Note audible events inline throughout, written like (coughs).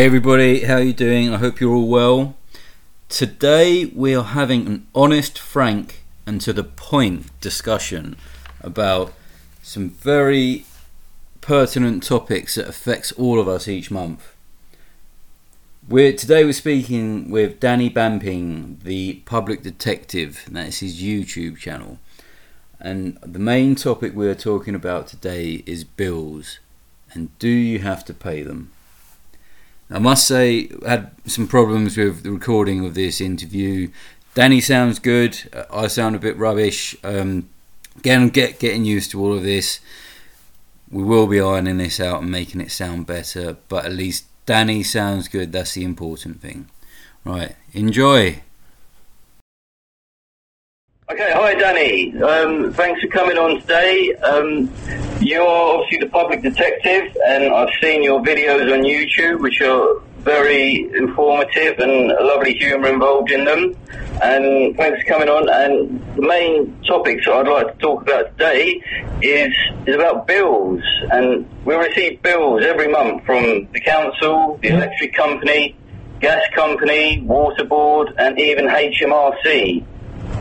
Everybody, how are you doing? I hope you're all well. Today we are having an honest, frank, and to the point discussion about some very pertinent topics that affects all of us each month. We're today we're speaking with Danny Bamping, the public detective, and that's his YouTube channel. And the main topic we're talking about today is bills and do you have to pay them? I must say, I had some problems with the recording of this interview. Danny sounds good. I sound a bit rubbish. Um, again, get getting used to all of this. We will be ironing this out and making it sound better, but at least Danny sounds good. That's the important thing. Right, enjoy. Okay, hi Danny. Um, thanks for coming on today. Um, you're obviously the public detective, and I've seen your videos on YouTube, which are very informative and a lovely humour involved in them. And thanks for coming on. And the main topics I'd like to talk about today is is about bills. And we receive bills every month from the council, the electric company, gas company, water board, and even HMRC.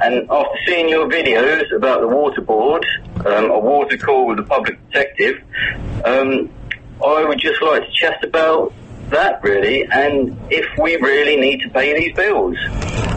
And after seeing your videos about the water board, um, a water call with the public detective, um, I would just like to chat about that really, and if we really need to pay these bills.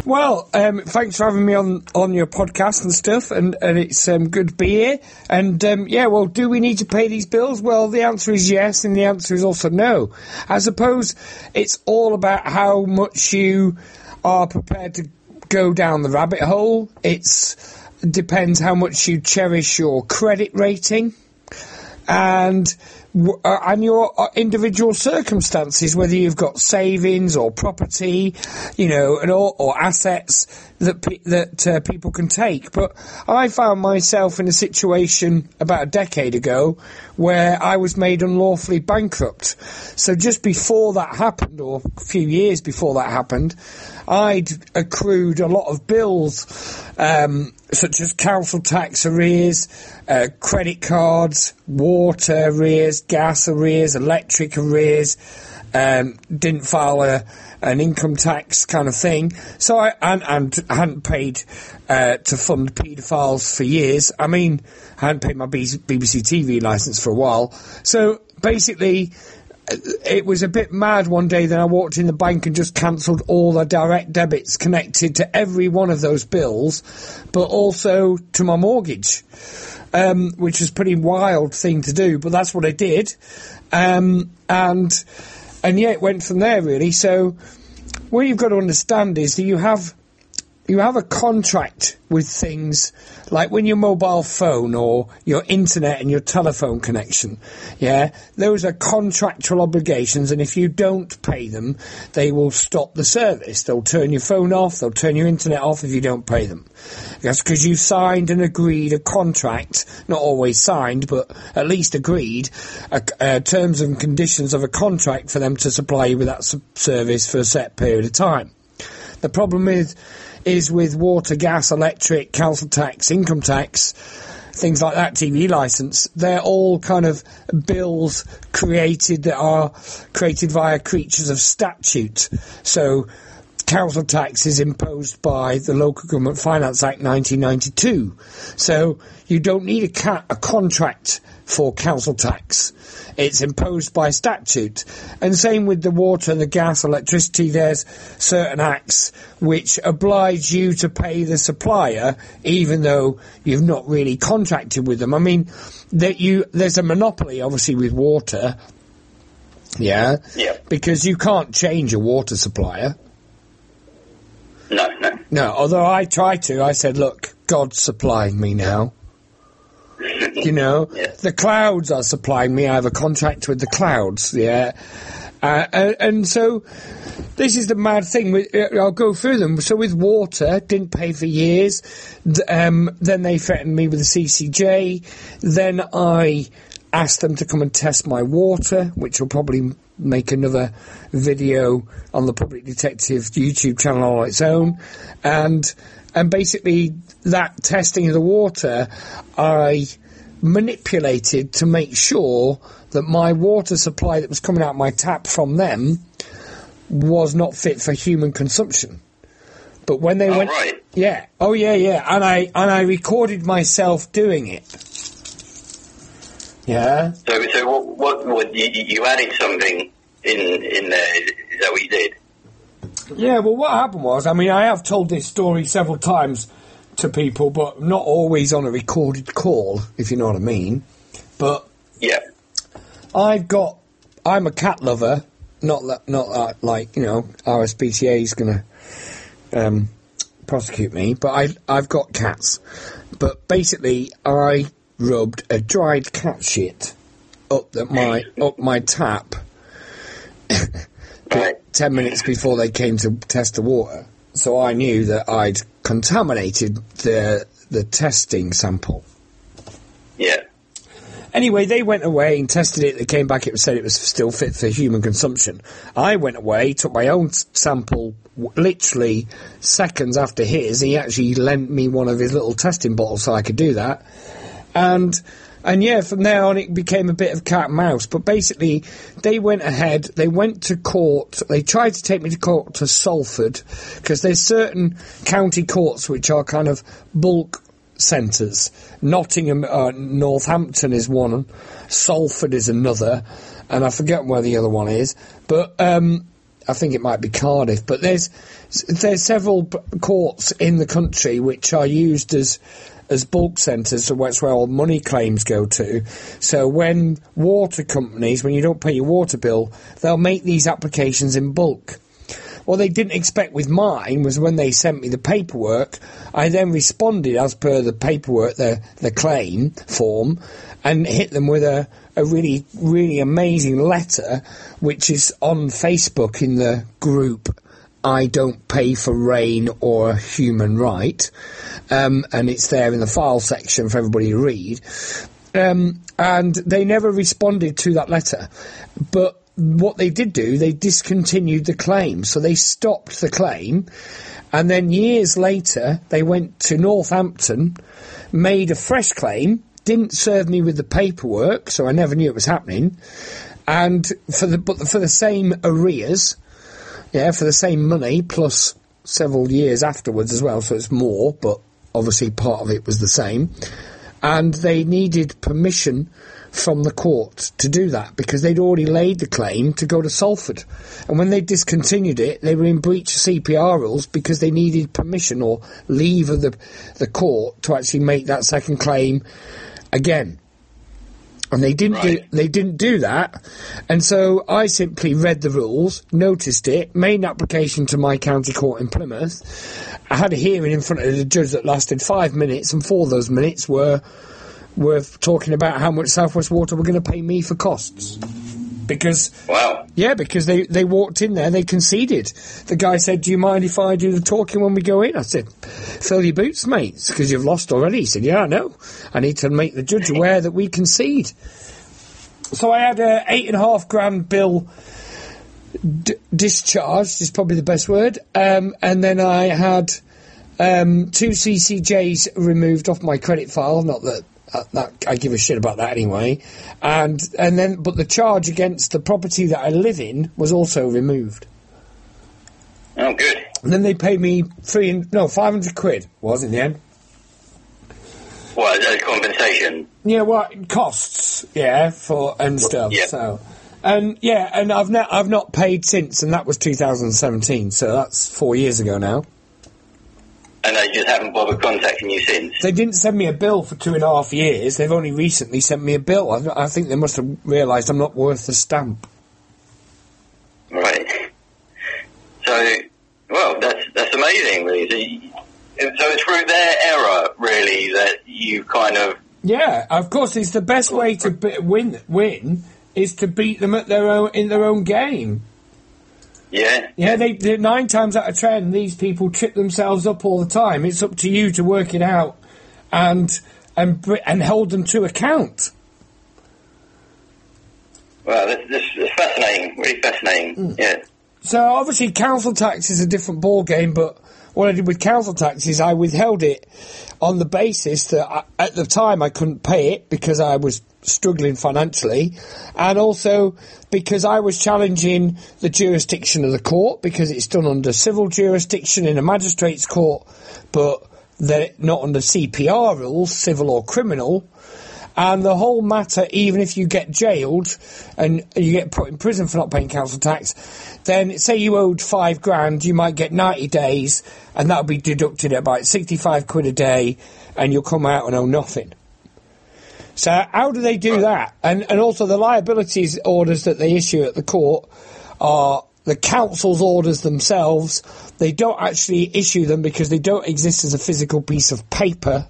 Well, um, thanks for having me on, on your podcast and stuff, and, and it's um, good to be here. And um, yeah, well, do we need to pay these bills? Well, the answer is yes, and the answer is also no. I suppose it's all about how much you are prepared to go down the rabbit hole. It's depends how much you cherish your credit rating and uh, and your uh, individual circumstances, whether you've got savings or property, you know, and or, or assets that pe- that uh, people can take. But I found myself in a situation about a decade ago where I was made unlawfully bankrupt. So just before that happened, or a few years before that happened, I'd accrued a lot of bills, um, such as council tax arrears, uh, credit cards, water arrears, gas arrears, electric arrears. Um, didn't file a, an income tax kind of thing. So I and, and hadn't paid uh, to fund paedophiles for years. I mean, I hadn't paid my BBC TV license for a while. So basically, it was a bit mad one day that I walked in the bank and just cancelled all the direct debits connected to every one of those bills, but also to my mortgage, um, which was a pretty wild thing to do, but that's what I did. Um, and, and yeah, it went from there really. So what you've got to understand is that you have, you have a contract with things like when your mobile phone or your internet and your telephone connection, yeah, those are contractual obligations, and if you don't pay them, they will stop the service. They'll turn your phone off, they'll turn your internet off if you don't pay them. That's because you signed and agreed a contract, not always signed, but at least agreed, uh, terms and conditions of a contract for them to supply you with that service for a set period of time. The problem is is with water, gas, electric, council tax, income tax, things like that, TV license. They're all kind of bills created that are created via creatures of statute. So council tax is imposed by the Local Government Finance Act 1992. So you don't need a, ca- a contract for council tax. It's imposed by statute. And same with the water, the gas, electricity, there's certain acts which oblige you to pay the supplier even though you've not really contracted with them. I mean, that you there's a monopoly obviously with water. Yeah. Yeah. Because you can't change a water supplier. No, no. No, although I tried to, I said, look, God's supplying me now. (laughs) you know, Yeah. the clouds are supplying me. I have a contract with the clouds. Yeah. Uh, and, and so this is the mad thing. With, uh, I'll go through them. So with water, didn't pay for years. Um, then they threatened me with the CCJ. Then I asked them to come and test my water, which will probably make another video on the Public Detective YouTube channel on its own. And and basically that testing of the water, I manipulated to make sure that my water supply that was coming out my tap from them was not fit for human consumption. But when they Oh, went, right. yeah, oh yeah, yeah, and I and I recorded myself doing it. Yeah, So, so what, what, what you, you added something in, in there, is, that what you did? yeah. Well, what happened was, I mean, I have told this story several times to people, but not always on a recorded call, if you know what I mean. But Yeah. I've got. I'm a cat lover. Not that. Not that, like you know. RSPCA is gonna um, prosecute me, but I I've got cats. But basically, I rubbed a dried cat shit up the, my up my tap (laughs) ten minutes before they came to test the water. So I knew that I'd contaminated the the testing sample. Yeah. Anyway, they went away and tested it. They came back. It said it was still fit for human consumption. I went away, took my own sample, literally seconds after his. He actually lent me one of his little testing bottles so I could do that. And and yeah, from there on, it became a bit of cat and mouse. But basically, they went ahead. They went to court. They tried to take me to court to Salford because there's certain county courts which are kind of bulk centres. Nottingham, uh, Northampton is one, Salford is another, and I forget where the other one is. But um, I think it might be Cardiff. But there's there's several courts in the country which are used as as bulk centres, so that's where all money claims go to. So when water companies, when you don't pay your water bill, they'll make these applications in bulk. What they didn't expect with mine was when they sent me the paperwork, I then responded as per the paperwork, the, the claim form, and hit them with a, a really, really amazing letter, which is on Facebook in the group I don't pay for rain or human right. Um, and it's there in the file section for everybody to read. Um, and they never responded to that letter. But what they did do, they discontinued the claim. So they stopped the claim. And then years later, they went to Northampton, made a fresh claim, didn't serve me with the paperwork, so I never knew it was happening. And for the but for the same arrears, yeah, for the same money plus several years afterwards as well, so it's more, but obviously part of it was the same. And they needed permission from the court to do that because they'd already laid the claim to go to Salford. And when they discontinued it, they were in breach of CPR rules because they needed permission or leave of the, the court to actually make that second claim again and they didn't Right. do they didn't do that. And so I simply read the rules noticed it made an application to my county court in Plymouth. I had a hearing in front of the judge that lasted five minutes and four of those minutes were were talking about how much Southwest Water were going to pay me for costs because Wow. yeah, because they, they walked in there, and they conceded. The guy said, "Do you mind if I do the talking when we go in?" I said, "Fill your boots, mate, because you've lost already." He said, "Yeah, I know. I need to make the judge (laughs) aware that we concede." So I had a eight and a half grand bill d- discharged. Is probably the best word. Um, and then I had um, two CCJs removed off my credit file. Not that. Uh, that I give a shit about that anyway, and and then but the charge against the property that I live in was also removed. Oh, good. And then they paid me three and no five hundred quid was in the end. Well, as compensation. Yeah, what costs? Yeah, for and stuff. yeah. So, and yeah, and I've not I've not paid since, and that was 2017. So that's four years ago now. And they just haven't bothered contacting you since. They didn't send me a bill for two and a half years. They've only recently sent me a bill. I, I think they must have realised I'm not worth the stamp. Right. So, well, that's that's amazing, really. So, you, so it's through their error, really, that you kind of Yeah, of course. It's the best way to be, win. Win is to beat them at their own in their own game. Yeah. Yeah, they, they nine times out of ten, these people trip themselves up all the time. It's up to you to work it out and and and hold them to account. Well, this, this is fascinating, really fascinating. Mm. Yeah. So obviously, council tax is a different ball game, but what I did with council tax is I withheld it on the basis that I, at the time I couldn't pay it because I was struggling financially, and also because I was challenging the jurisdiction of the court because it's done under civil jurisdiction in a magistrate's court, but they're not under CPR rules, civil or criminal. And the whole matter, even if you get jailed and you get put in prison for not paying council tax, then say you owed five grand, you might get 90 days, and that'll be deducted at about 65 quid a day, and you'll come out and owe nothing. So how do they do that? And and also the liabilities orders that they issue at the court are the council's orders themselves. They don't actually issue them because they don't exist as a physical piece of paper.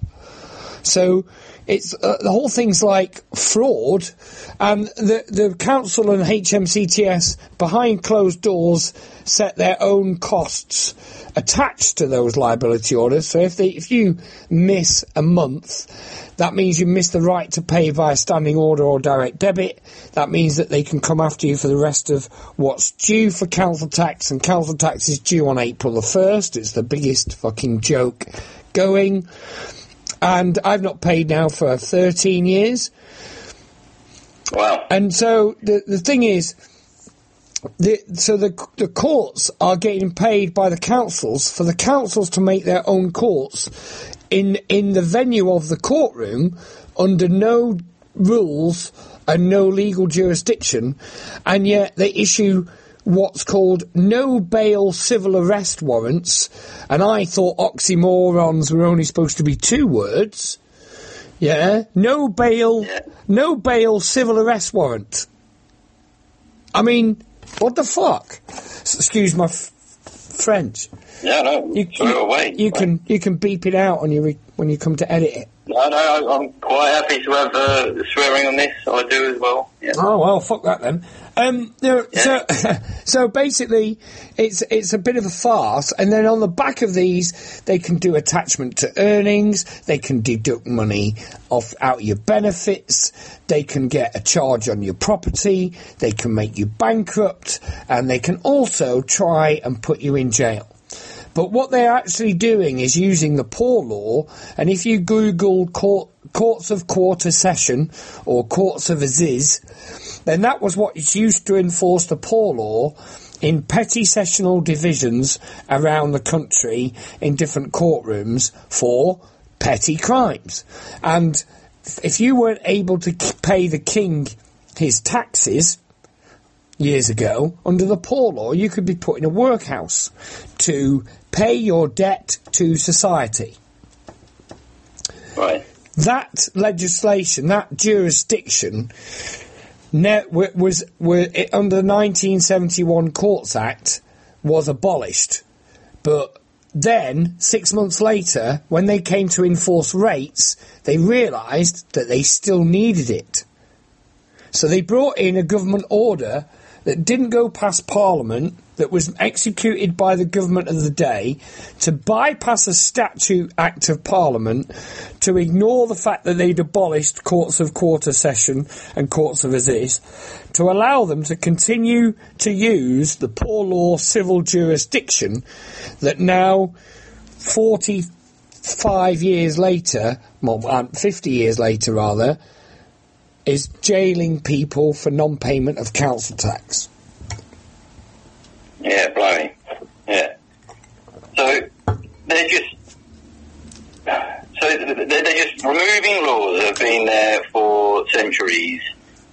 So it's uh, the whole thing's like fraud, and the the council and HMCTS behind closed doors set their own costs attached to those liability orders. So if they if you miss a month, that means you miss the right to pay via standing order or direct debit. That means that they can come after you for the rest of what's due for council tax, and council tax is due on April the first. It's the biggest fucking joke going and I've not paid now for 13 years. Wow. And so the the thing is, the, so the the courts are getting paid by the councils for the councils to make their own courts in in the venue of the courtroom under no rules and no legal jurisdiction, and yet they issue what's called no bail civil arrest warrants, and I thought oxymorons were only supposed to be two words. Yeah, no bail, no bail civil arrest warrant. I mean, what the fuck? S- Excuse my f- French. Yeah, no, You, you, away. you can you can beep it out on your re- when you come to edit it. No, no, I'm quite happy to have uh, swearing on this. I do as well. Yeah. Oh well, fuck that then. Um, no, so (laughs) so basically, it's it's a bit of a farce, and then on the back of these, they can do attachment to earnings, they can deduct money off out your benefits, they can get a charge on your property, they can make you bankrupt, and they can also try and put you in jail. But what they're actually doing is using the poor law, and if you Google court, courts of quarter session or courts of assize, then that was what is used to enforce the poor law in petty sessional divisions around the country in different courtrooms for petty crimes. And if you weren't able to pay the king his taxes, years ago, under the poor law, you could be put in a workhouse to pay your debt to society. Right. That legislation, that jurisdiction, ne- wa- was it, under the 1971 Courts Act was abolished, but then six months later, when they came to enforce rates, they realised that they still needed it. So they brought in a government order that didn't go past Parliament, that was executed by the government of the day, to bypass a statute act of Parliament, to ignore the fact that they'd abolished courts of quarter session and courts of assize, to allow them to continue to use the poor law civil jurisdiction that now, 45 years later, well, um, 50 years later rather, is jailing people for non-payment of council tax. Yeah, blimey. Yeah. So they're just so they're just removing laws that have been there for centuries,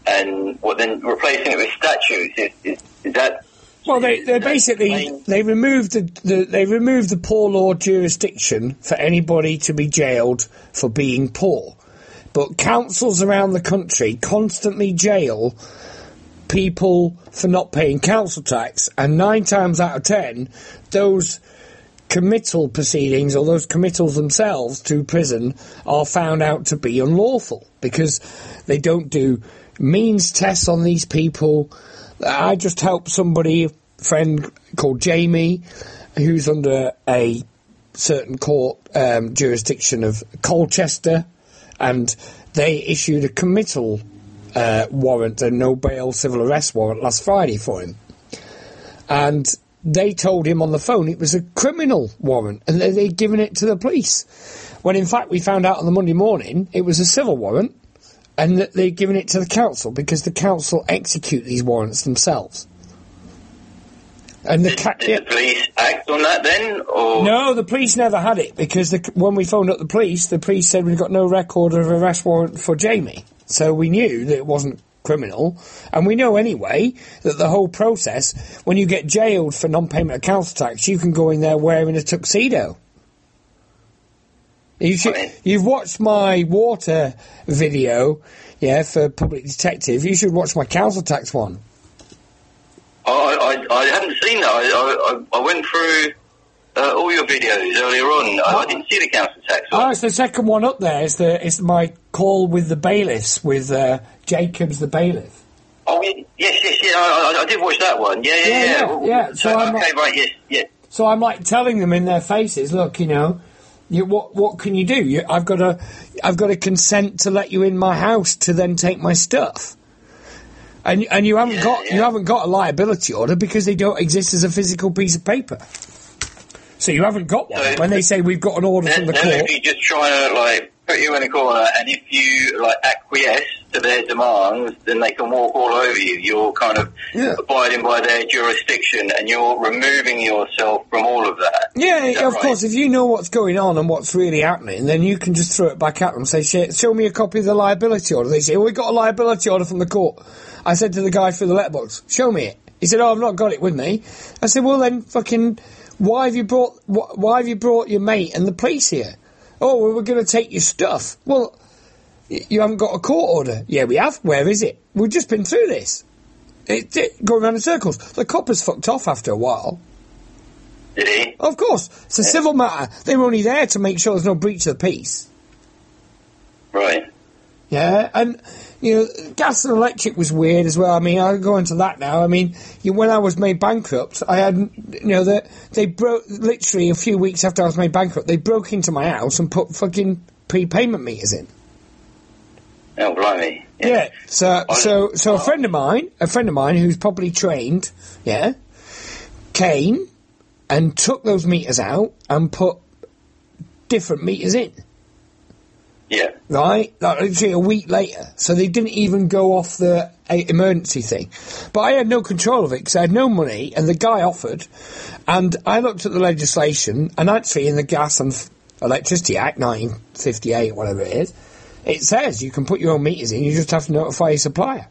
and what then replacing it with statutes. Is, is, is that? Well, they they basically they removed the, the they removed the poor law jurisdiction for anybody to be jailed for being poor, but councils around the country constantly jail people for not paying council tax, and nine times out of ten, those committal proceedings or those committals themselves to prison are found out to be unlawful because they don't do means tests on these people. I just helped somebody, a friend called Jamie, who's under a certain court um, jurisdiction of Colchester, and they issued a committal uh, warrant, a no bail civil arrest warrant last Friday for him. And they told him on the phone it was a criminal warrant and that they'd given it to the police. When in fact we found out on the Monday morning it was a civil warrant and that they'd given it to the council because the council execute these warrants themselves. And the Did, ca- did the police act on that then, or no, the police never had it because the, when we phoned up the police, the police said we've got no record of arrest warrant for Jamie. So we knew that it wasn't criminal. And we know anyway that the whole process, when you get jailed for non-payment of council tax, you can go in there wearing a tuxedo. You should, you've watched my water video, yeah, for Public Detective. You should watch my council tax one. I, I, I hadn't seen that. I, I, I went through uh, all your videos earlier on. I, I didn't see the council tax Oh, it's the second one up there. It's the it's my call with the bailiffs with uh, Jacobs the bailiff. Oh, yes, yes, yeah. I, I, did watch that one. Yeah, yeah, Yeah, yeah. yeah, yeah. So So, I'm okay, not- right, yes, yes. So I'm like telling them in their faces, look, you know, you, what what can you do? You, I've got to I've got to consent to let you in my house to then take my stuff. And and you haven't Yeah, got you haven't got a liability order because they don't exist as a physical piece of paper. So you haven't got one. So- when they say we've got an order from the court, if you just try to like put you in a corner, and if you like acquiesce to their demands, then they can walk all over you. You're kind of Yeah. abiding by their jurisdiction, and you're removing yourself from all of that. Yeah, of right? course. If you know what's going on and what's really happening, then you can just throw it back at them and say, show me a copy of the liability order." They say, "Oh, we got a liability order from the court." I said to the guy through the letterbox, "Show me it." He said, "Oh, I've not got it with me." I said, "Well, then, fucking, why have you brought wh- why have you brought your mate and the police here?" Oh, well, we're going to take your stuff. Well, you haven't got a court order. Yeah, we have. Where is it? We've just been through this. It, it, going around in circles. The coppers fucked off after a while. Did he? Of course, it's a civil matter. They were only there to make sure there's no breach of the peace. Right. Yeah, and you know, gas and electric was weird as well. I mean, I'll go into that now. I mean, you, when I was made bankrupt, I had, you know, that they broke literally a few weeks after I was made bankrupt. They broke into my house and put fucking prepayment meters in. Oh, blimey. Yeah. So, so, so a friend of mine, a friend of mine who's properly trained, yeah, came and took those meters out and put different meters in. Yeah. right? Like literally a week later. So they didn't even go off the uh, emergency thing. But I had no control of it because I had no money, and the guy offered. And I looked at the legislation, and actually in the Gas and Electricity Act 1958, whatever it is, it says you can put your own meters in. You just have to notify your supplier.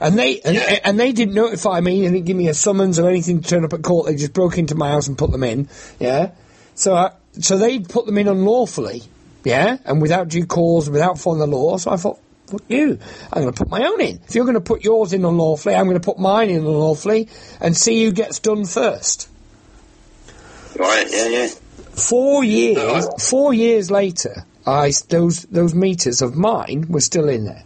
And they and, Yeah. and they didn't notify me. They didn't give me a summons or anything to turn up at court. They just broke into my house and put them in. Yeah. So I, so they put them in unlawfully. Yeah, and without due cause, without following the law. So I thought, fuck you. I'm going to put my own in. If you're going to put yours in unlawfully, I'm going to put mine in unlawfully and see who gets done first. Right. Yeah. Yeah. Four years, four years later, I those those meters of mine were still in there.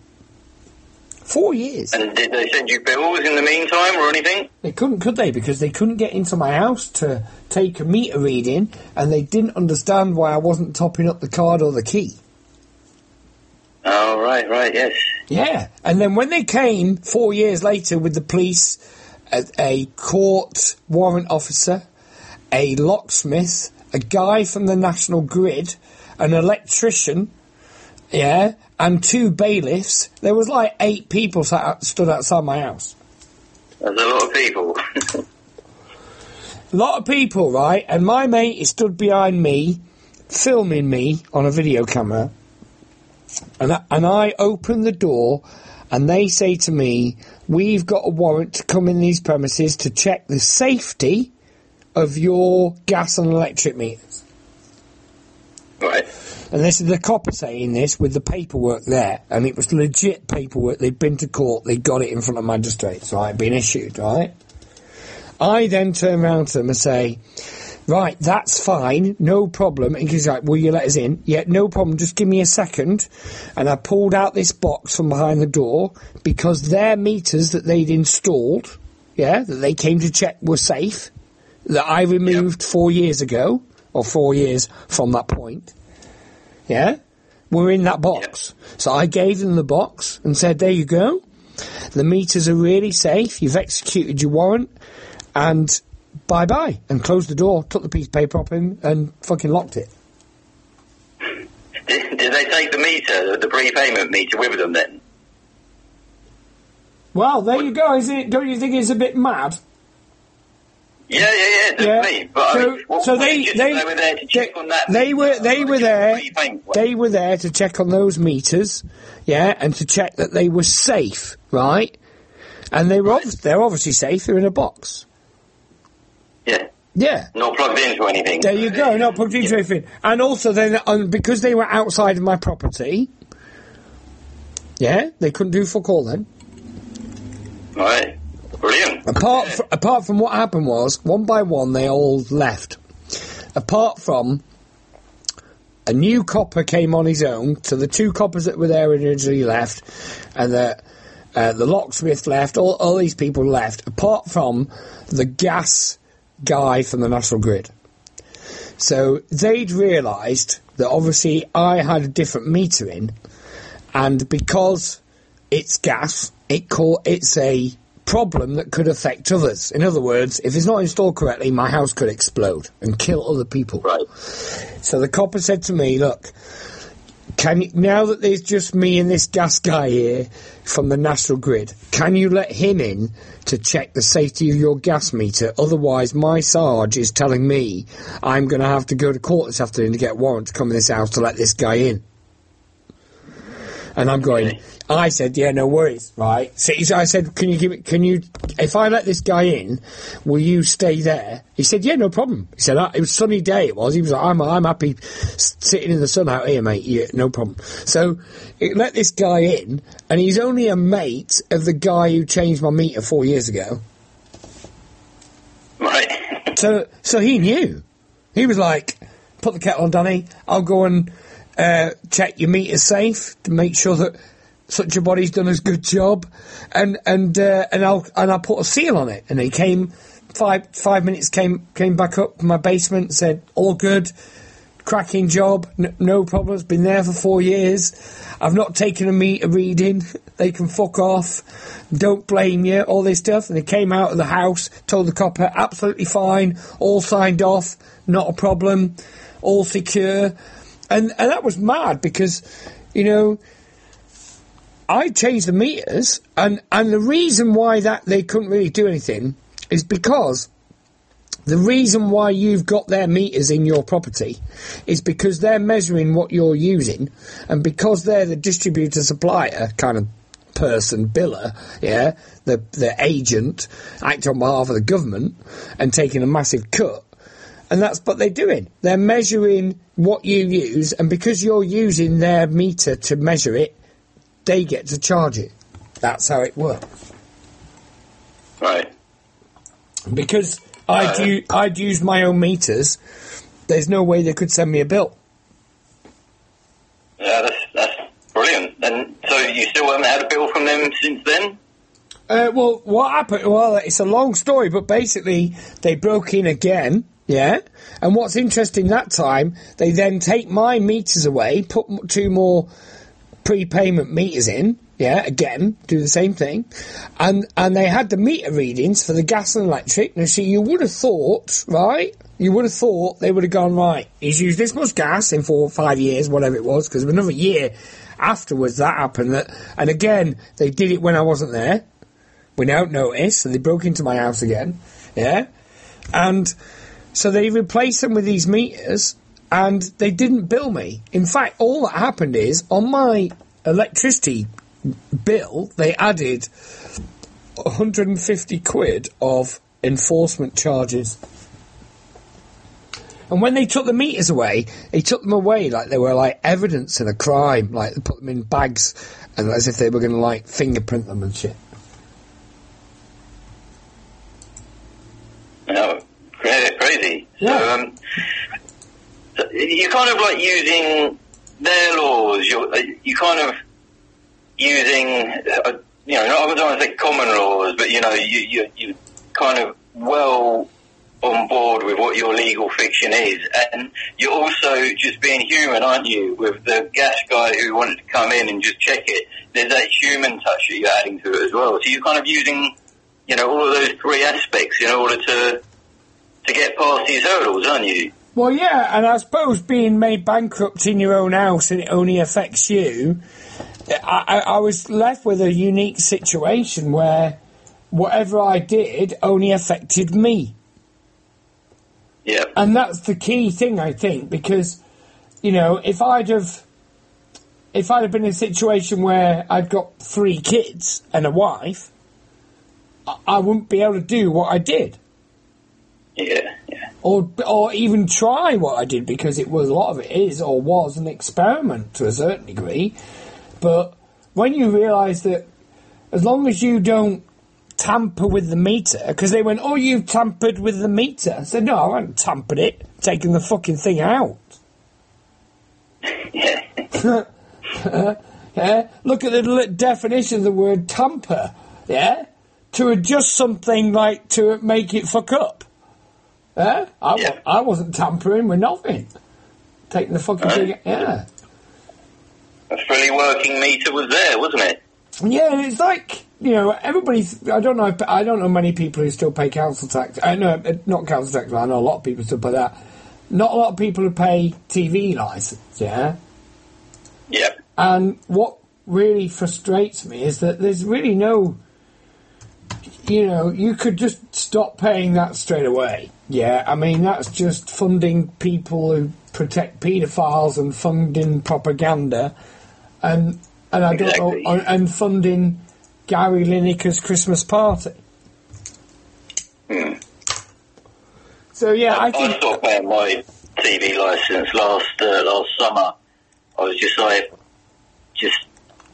Four years. And did they send you bills in the meantime or anything? They couldn't, could they? Because they couldn't get into my house to take a meter reading, and they didn't understand why I wasn't topping up the card or the key. Oh, right. Right. Yes. Yeah, and then when they came four years later with the police, a, a court warrant officer, a locksmith, a guy from the National Grid, an electrician, yeah, and two bailiffs, there was like eight people sat stood outside my house. There's a lot of people. A (laughs) lot of people, right? And my mate is stood behind me, filming me on a video camera. And I, and I open the door, and they say to me, "We've got a warrant to come in these premises to check the safety of your gas and electric meters." Right. And this is the copper saying this with the paperwork there, and it was legit paperwork. They'd been to court, they got it in front of magistrates, right, been issued, right? I then turn around to them and say, right, that's fine, no problem. And he's like, will you let us in? Yeah, no problem, just give me a second. And I pulled out this box from behind the door because their meters that they'd installed, yeah, that they came to check were safe, that I removed four years ago, or four years from that point yeah, We're in that box. So I gave them the box and said, there you go. The meters are really safe. You've executed your warrant. and bye bye, and closed the door, took the piece of paper off him, and fucking locked it. Did, did they take the meter, the prepayment meter, with them then? Well, there you go. Is it? Don't you think it's a bit mad? Yeah, yeah, yeah, Yeah. But So- I mean, what- so they- just- they- were there to check they- on that. they were, they were there- the prepayment one? They were there to check on those meters, yeah, and to check that they were safe, right? And they were ob- they're obviously safe. They're in a box. Yeah, Yeah. not plugged into anything. There you go. Not plugged into anything. And also, then um, because they were outside of my property, yeah, they couldn't do fuck all then. Right, brilliant. Apart fr- apart from what happened was one by one they all left. Apart from a new copper came on his own, so the two coppers that were there originally left, and the uh, the locksmith left. All all these people left. Apart from the gas guy from the national grid. So they'd realised that obviously I had a different meter in, and because it's gas, it cau- it's a problem that could affect others. In other words, if it's not installed correctly, my house could explode and kill other people. Right. So the copper said to me, "Look, can you, now that there's just me and this gas guy here from the national grid, can you let him in to check the safety of your gas meter? Otherwise, my Sarge is telling me I'm going to have to go to court this afternoon to get a warrant to come in this house to let this guy in." And I'm going. I said, "Yeah, no worries, right?" So I said, "Can you give it? Can you? If I let this guy in, will you stay there?" He said, "Yeah, no problem." He said, "Ah, "It was sunny day. It was." He was like, "I'm, I'm happy sitting in the sun out here, mate. Yeah, no problem." So it let this guy in, and he's only a mate of the guy who changed my meter four years ago. Right. So, so he knew. He was like, "Put the kettle on, Danny. I'll go and uh, check your meter safe to make sure that such a body's done a good job, and and uh, and I'll and I'll put a seal on it." And he came five five minutes came came back up from my basement, said, "All good." Cracking job, n- no problems. Been there for four years. I've not taken a meter reading. (laughs) They can fuck off. Don't blame you. All this stuff. And they came out of the house, told the copper, absolutely fine, all signed off, not a problem, all secure. And and that was mad because, you know, I changed the meters, and and the reason why that they couldn't really do anything is because the reason why you've got their meters in your property is because they're measuring what you're using, and because they're the distributor supplier kind of person, biller, yeah, the the agent acting on behalf of the government and taking a massive cut. And that's what they're doing. They're measuring what you use, and because you're using their meter to measure it, they get to charge it. That's how it works. Right. Because I'd, u- I'd used my own meters, there's no way they could send me a bill. Yeah, that's that's brilliant. And so you still haven't had a bill from them since then? Uh, well, what happened? Well, it's a long story, but basically they broke in again. Yeah, and what's interesting that time, they then take my meters away, put two more prepayment meters in. Yeah, again, do the same thing, and and they had the meter readings for the gas and electric. Now, see, you would have thought, right? You would have thought they would have gone right. He's used this much gas in four or five years, whatever it was, because another year afterwards that happened. That, and again, they did it when I wasn't there without notice, so they broke into my house again. Yeah, and so they replaced them with these meters, and they didn't bill me. In fact, all that happened is on my electricity bill, they added 150 quid of enforcement charges. And when they took the meters away, they took them away like they were like evidence in a crime. Like they put them in bags and as if they were going to like fingerprint them and shit. No, cra- crazy. Yeah. So, um, you're kind of like using their laws. You're uh, you kind of using, uh, you know, not I don't want to say common laws, but you know, you you you kind of well on board with what your legal fiction is, and you're also just being human, aren't you? With the gas guy who wanted to come in and just check it, there's that human touch that you're adding to it as well. So you're kind of using you know, all of those three aspects in order to to get past these hurdles, aren't you? Well, yeah, and I suppose being made bankrupt in your own house and it only affects you, I, I, I was left with a unique situation where whatever I did only affected me. Yeah. And that's the key thing, I think, because, you know, if I'd have. If I'd have been in a situation where I'd got three kids and a wife, I, I wouldn't be able to do what I did. Yeah, yeah. Or or even try what I did because it was a lot of it is or was an experiment to a certain degree. But when you realise that as long as you don't tamper with the meter, because they went, "Oh, you've tampered with the meter," I said, "No, I haven't tampered it. taking the fucking thing out." Yeah. (laughs) Yeah, look at the definition of the word tamper. Yeah, to adjust something like to make it fuck up. Yeah, I, Yeah. I wasn't tampering with nothing. Taking the fucking Right. thing. Yeah, A fully working meter was there, wasn't it? yeah. and It's like you know everybody's. I don't know. if- I don't know many people who still pay council tax. I know uh, not council tax. but I know a lot of people still pay that. Not a lot of people who pay TV license. Yeah. Yeah. And what really frustrates me is that there's really no, you know, you could just stop paying that straight away. Yeah, I mean, that's just funding people who protect paedophiles and funding propaganda. And, and I don't know, and- funding Gary Lineker's Christmas party. So, yeah, I I think. stopped paying my TV license last uh, last summer. I was just like, just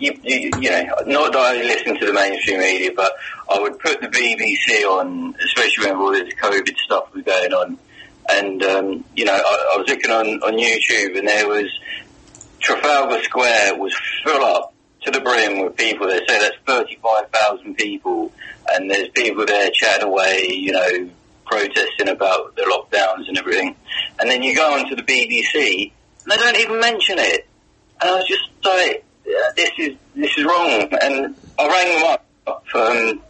you, you, you know, not that I listen to the mainstream media, but I would put the BBC on, especially when all this COVID stuff was going on. And um, you know, I, I was looking on on YouTube, and there was Trafalgar Square was full up to the brim with people. They say that's thirty five thousand people, and there's people there chatting away, you know, protesting about the lockdowns and everything. And then you go onto the BBC, and they don't even mention it. And I was just like, "Yeah, this is this is wrong. And I rang them up um,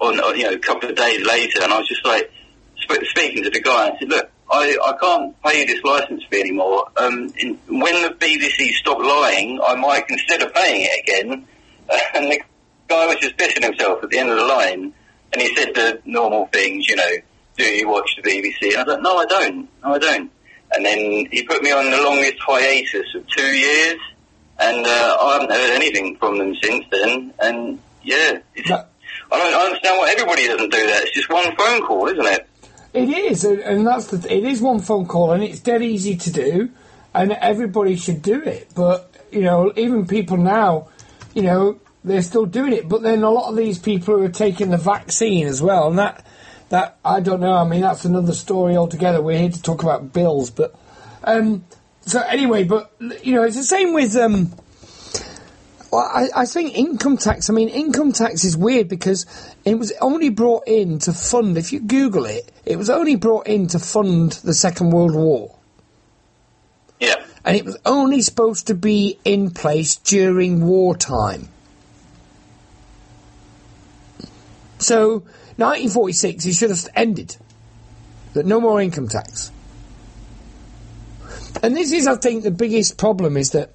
on on, you know a couple of days later, and I was just like sp- speaking to the guy. and I said, look. I, I can't pay this license fee anymore. Um, in, when the BBC stop lying, I might consider paying it again. (laughs) and the guy was just pissing himself at the end of the line, and he said the normal things, you know, do you watch the BBC? And I was like, no, I don't. No, I don't. And then he put me on the longest hiatus of two years, and uh, I haven't heard anything from them since then. And yeah, it's, That- I don't I understand why everybody doesn't do that. It's just one phone call, isn't it? It is, and- and that's the. It is one phone call, and it's dead easy to do, and everybody should do it. But you know, even people now, you know, they're still doing it. But then a lot of these people who are taking the vaccine as well, and that that I don't know. I mean, that's another story altogether. We're here to talk about bills, but um, so anyway, but you know, it's the same with um. Well, I, I think income tax. I mean, income tax is weird because it was only brought in to fund. If you Google it, it was only brought in to fund the Second World War, Yeah. and it was only supposed to be in place during wartime. So, 1946, it should have ended. That no more income tax. And this is, I think, the biggest problem is that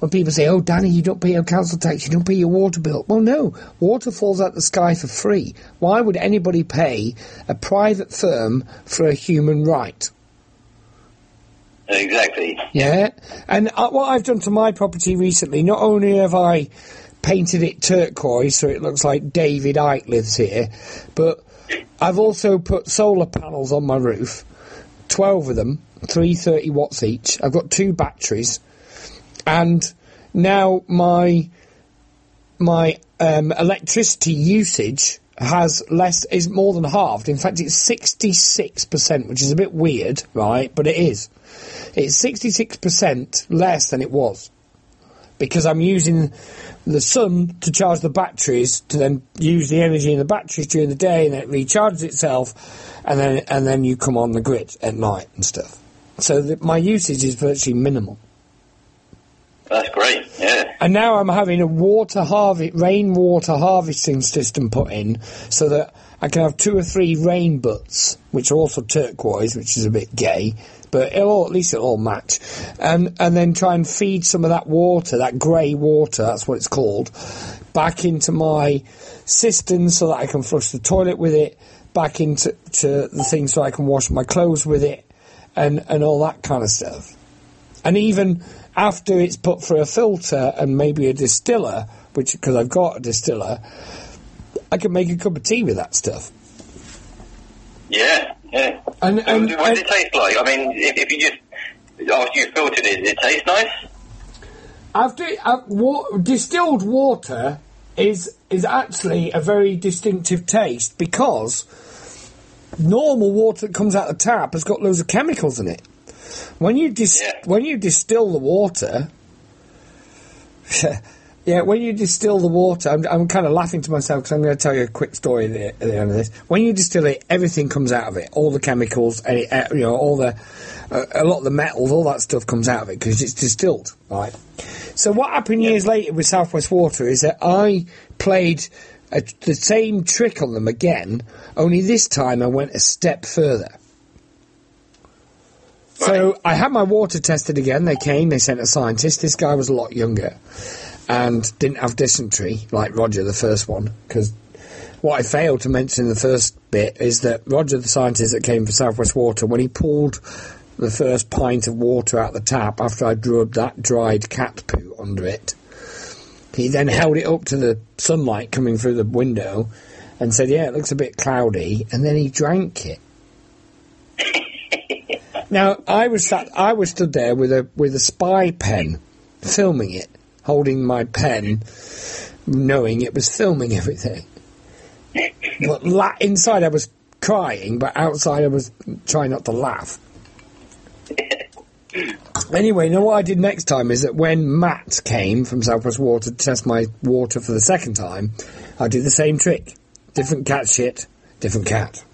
when people say, "Oh, Danny, you don't pay your council tax, you don't pay your water bill." Well, no, water falls out the sky for free. Why would anybody pay a private firm for a human right? Exactly. Yeah, and uh, what I've done to my property recently, not only have I painted it turquoise so it looks like David Icke lives here, but I've also put solar panels on my roof, twelve of them, three thirty watts each. I've got two batteries, and now my my um, electricity usage has less is more than halved. In fact, it's sixty six percent, which is a bit weird, right? But it is. It's sixty six percent less than it was because I'm using the sun to charge the batteries to then use the energy in the batteries during the day, and it recharges itself, and then and then you come on the grid at night and stuff. So that my usage is virtually minimal. That's great. Yeah. and now I'm having a water harvest, rainwater harvesting system put in, so that I can have two or three rain butts, which are also turquoise, which is a bit gay, but it'll all, at least it'll all match, and and then try and feed some of that water, that grey water, that's what it's called, back into my cistern so that I can flush the toilet with it, back into to the thing so I can wash my clothes with it, and and all that kind of stuff. And even after it's put through a filter and maybe a distiller, which because I've got a distiller, I can make a cup of tea with that stuff. Yeah, yeah. And, So and, what does it taste like? I mean, if, if you just after you filtered it, does it taste nice? after uh, wa- distilled water is is actually a very distinctive taste because normal water that comes out of the tap has got loads of chemicals in it. When you dis- Yeah. when you distill the water, (laughs) yeah, when you distill the water, I'm, I'm kind of laughing to myself because I'm going to tell you a quick story at the, at the end of this. When you distill it, everything comes out of it, all the chemicals, any, uh, you know, all the uh, a lot of the metals, all that stuff comes out of it because it's distilled, right? So what happened years later with Southwest Water is that I played a, the same trick on them again, only this time I went a step further. So I had my water tested again. They came, they sent a scientist. This guy was a lot younger and didn't have dysentery like Roger, the first one. Because what I failed to mention in the first bit is that Roger, the scientist that came for Southwest Water, when he pulled the first pint of water out the tap after I drew that dried cat poo under it, he then held it up to the sunlight coming through the window and said, "Yeah, it looks a bit cloudy," and then he drank it. (laughs) Now I was sat, I was stood there with a with a spy pen, filming it, holding my pen, knowing it was filming everything. But la- inside I was crying, but outside I was trying not to laugh. (laughs) Anyway, you know what I did next time is that when Matt came from Southwest Water to test my water for the second time, I did the same trick. Different cat shit, different cat.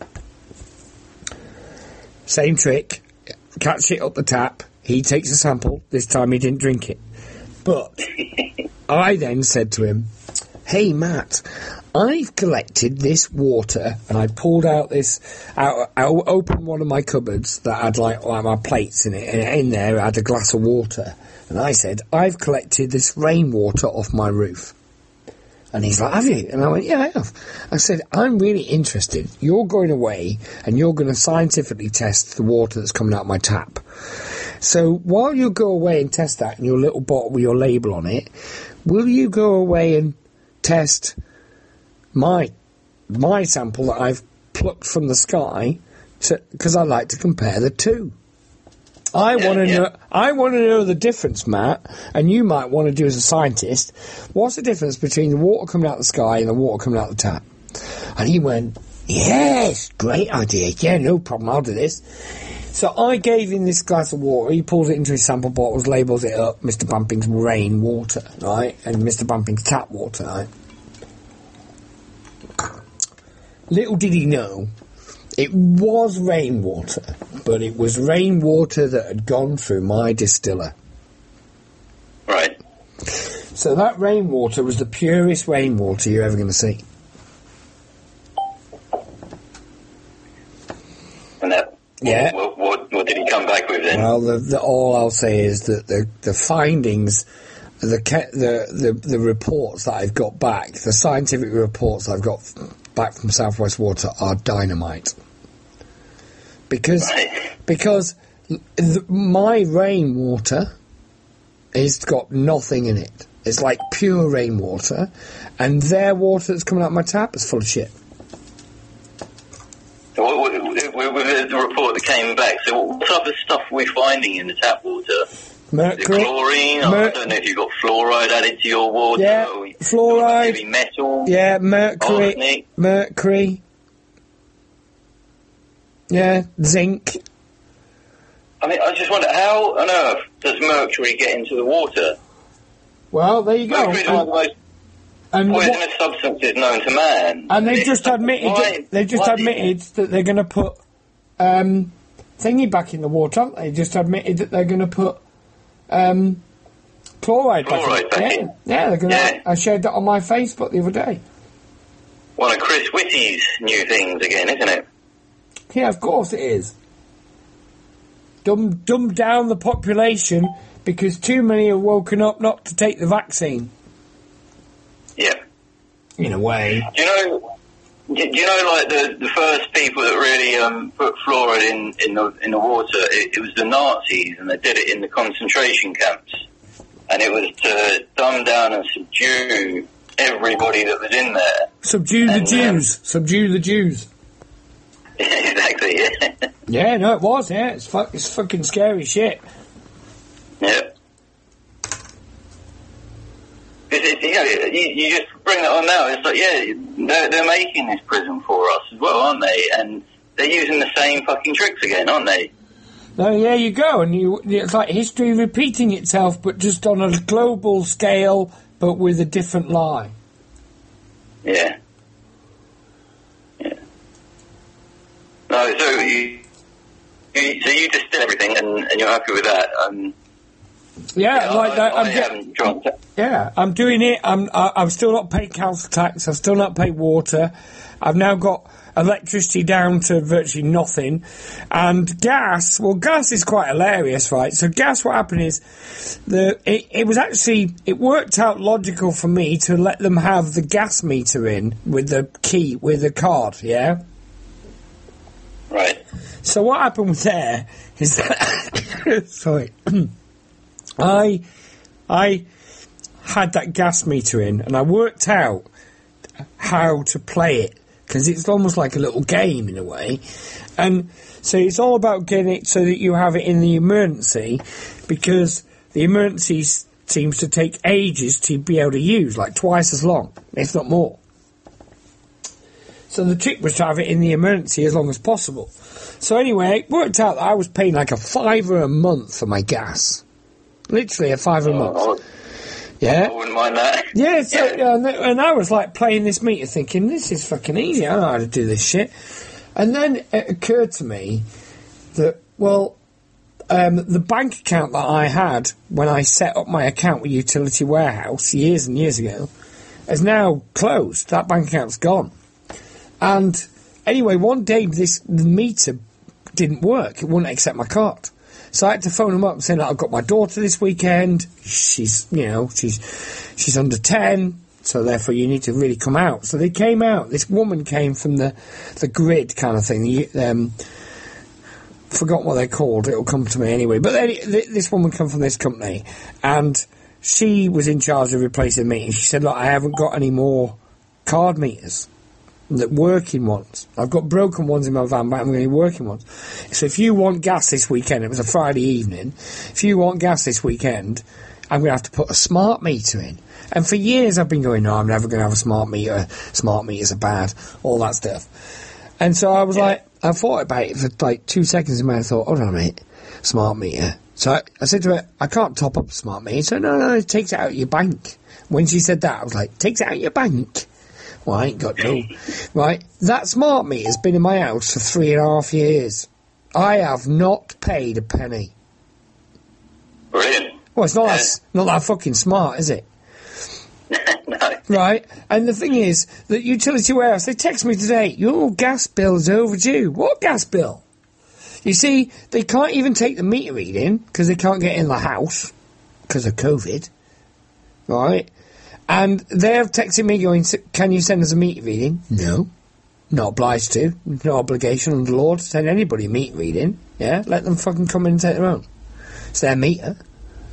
Same trick. Cat shit up the tap. He takes a sample. This time he didn't drink it. But (laughs) I then said to him, Hey Matt, I've collected this water and I pulled out this, out, I opened one of my cupboards that had like, like my plates in it, and in there I had a glass of water. And I said, I've collected this rainwater off my roof. And he's like, have you? And I went, yeah, I have. I said, I'm really interested. You're going away and you're going to scientifically test the water that's coming out of my tap. So while you go away and test that in your little bottle with your label on it, will you go away and test my my sample that I've plucked from the sky? Because I like to compare the two. I want to yeah. know. I want to know the difference, Matt, and you might want to do as a scientist. What's the difference between the water coming out of the sky and the water coming out of the tap? And he went, "Yes, great idea. Yeah, no problem. I'll do this." So I gave him this glass of water. He pulls it into his sample bottles, labels it up, Mr. Bamping's rain water, right, and Mr. Bamping's tap water, right. Little did he know, it was rainwater, but it was rainwater that had gone through my distiller. Right. So that rainwater was the purest rainwater you're ever going to see. And that. Yeah. What, what, what did he come back with then? Well, the, the, all I'll say is that the, the findings, the, the the the reports that I've got back, the scientific reports I've got back from Southwest Water are dynamite. Because because my rainwater has got nothing in it. It's like pure rainwater, and their water that's coming out of my tap is full of shit. With, with the report that came back, so what type of stuff are we finding in the tap water? Mercury, chlorine? Mer- I don't know if you've got fluoride added to your water. Yeah, or fluoride. Heavy metal. Yeah, mercury. Arsenic. Mercury. Yeah, zinc. I mean, I just wonder how on earth does mercury get into the water? Well, there you go. Mercury is one of the most And, what- poisonous substances known to man. and they've just admitted Why- they've just admitted that they're going to put um, thingy back in the water. haven't They just admitted that they're going to put um, Chloride, Chloride backing. backing. Yeah, yeah, they're gonna, Yeah. I shared that on my Facebook the other day. One of Chris Whitty's new things again, isn't it? Yeah, of course it is. Dumb, dumb down the population because too many are woken up not to take the vaccine. Yeah. In a way. Do you know? Do you know, like the, the first people that really um, put fluoride in, in the in the water? It, it was the Nazis, and they did it in the concentration camps, and it was to dumb down and subdue everybody that was in there. Subdue the And, um, Jews. Subdue the Jews. exactly. (laughs) Yeah. Yeah, no, it was. Yeah, it's fu- it's fucking scary shit. yeah. 'Cause it, you, know, you, you just bring it on now. It's like, yeah, they're, they're making this prison for us as well, aren't they? And they're using the same fucking tricks again, aren't they? No, there you go, and you, it's like history repeating itself, but just on a global scale, but with a different lie. Yeah. Yeah. No, so you, you so you distill everything and, and you're happy with that. Um, Yeah, like I, that. I I'm get- haven't drunk that. Yeah, I'm doing it. I'm I, I'm still not paying council tax. I've still not paid water. I've now got electricity down to virtually nothing, and gas. Well, gas is quite hilarious, right? So gas, what happened is the it, it was actually it worked out logical for me to let them have the gas meter in with the key with the card. Yeah. Right. So what happened there is that (coughs) sorry, I I had that gas meter in and I worked out how to play it because it's almost like a little game in a way, and so it's all about getting it so that you have it in the emergency because the emergency seems to take ages to be able to use, like twice as long, if not more. So the trick was to have it in the emergency as long as possible. So anyway, it worked out that I was paying like a fiver a month for my gas. Literally a fiver a month. I, Yeah. I wouldn't mind that. Yeah, so, and, and I was like playing this meter thinking, this is fucking easy, I know how to do this shit. And then it occurred to me that, well, um, the bank account that I had when I set up my account with Utility Warehouse years and years ago is now closed. That bank account's gone. And anyway, one day this meter didn't work. It wouldn't accept my card. So I had to phone them up saying that I've got my daughter this weekend. She's, you know, she's she's under ten, so therefore you need to really come out. So they came out. This woman came from the the grid kind of thing. The, um, forgot what they're called. It'll come to me anyway. But any, th- this woman come from this company, and she was in charge of replacing me. And she said, "Look, I haven't got any more card meters." The working ones. I've got broken ones in my van, but I'm going to be working ones. So if you want gas this weekend, it was a Friday evening. If you want gas this weekend, I'm going to have to put a smart meter in. And for years I've been going, no, I'm never going to have a smart meter. Smart meters are bad. All that stuff. And so I was like, I thought about it for like two seconds in my head. I thought, hold on a minute, smart meter. So I, I said to her, I can't top up a smart meter. So no, no, it takes it out of your bank. When she said that, I was like, takes it out of your bank. Well, I ain't got no. right, that smart meter's been in my house for three and a half years. I have not paid a penny. Brilliant. Well, it's not that, not that fucking smart, is it? (laughs) no. Right, and the thing is that utility warehouse, they text me today, your gas bill is overdue. What gas bill? You see, they can't even take the meter reading because they can't get in the house because of COVID. Right? And they're texting me going, can you send us a meter reading? No. Not obliged to. No obligation under the law to send anybody a meter reading. Yeah? Let them fucking come in and take their own. It's their meter.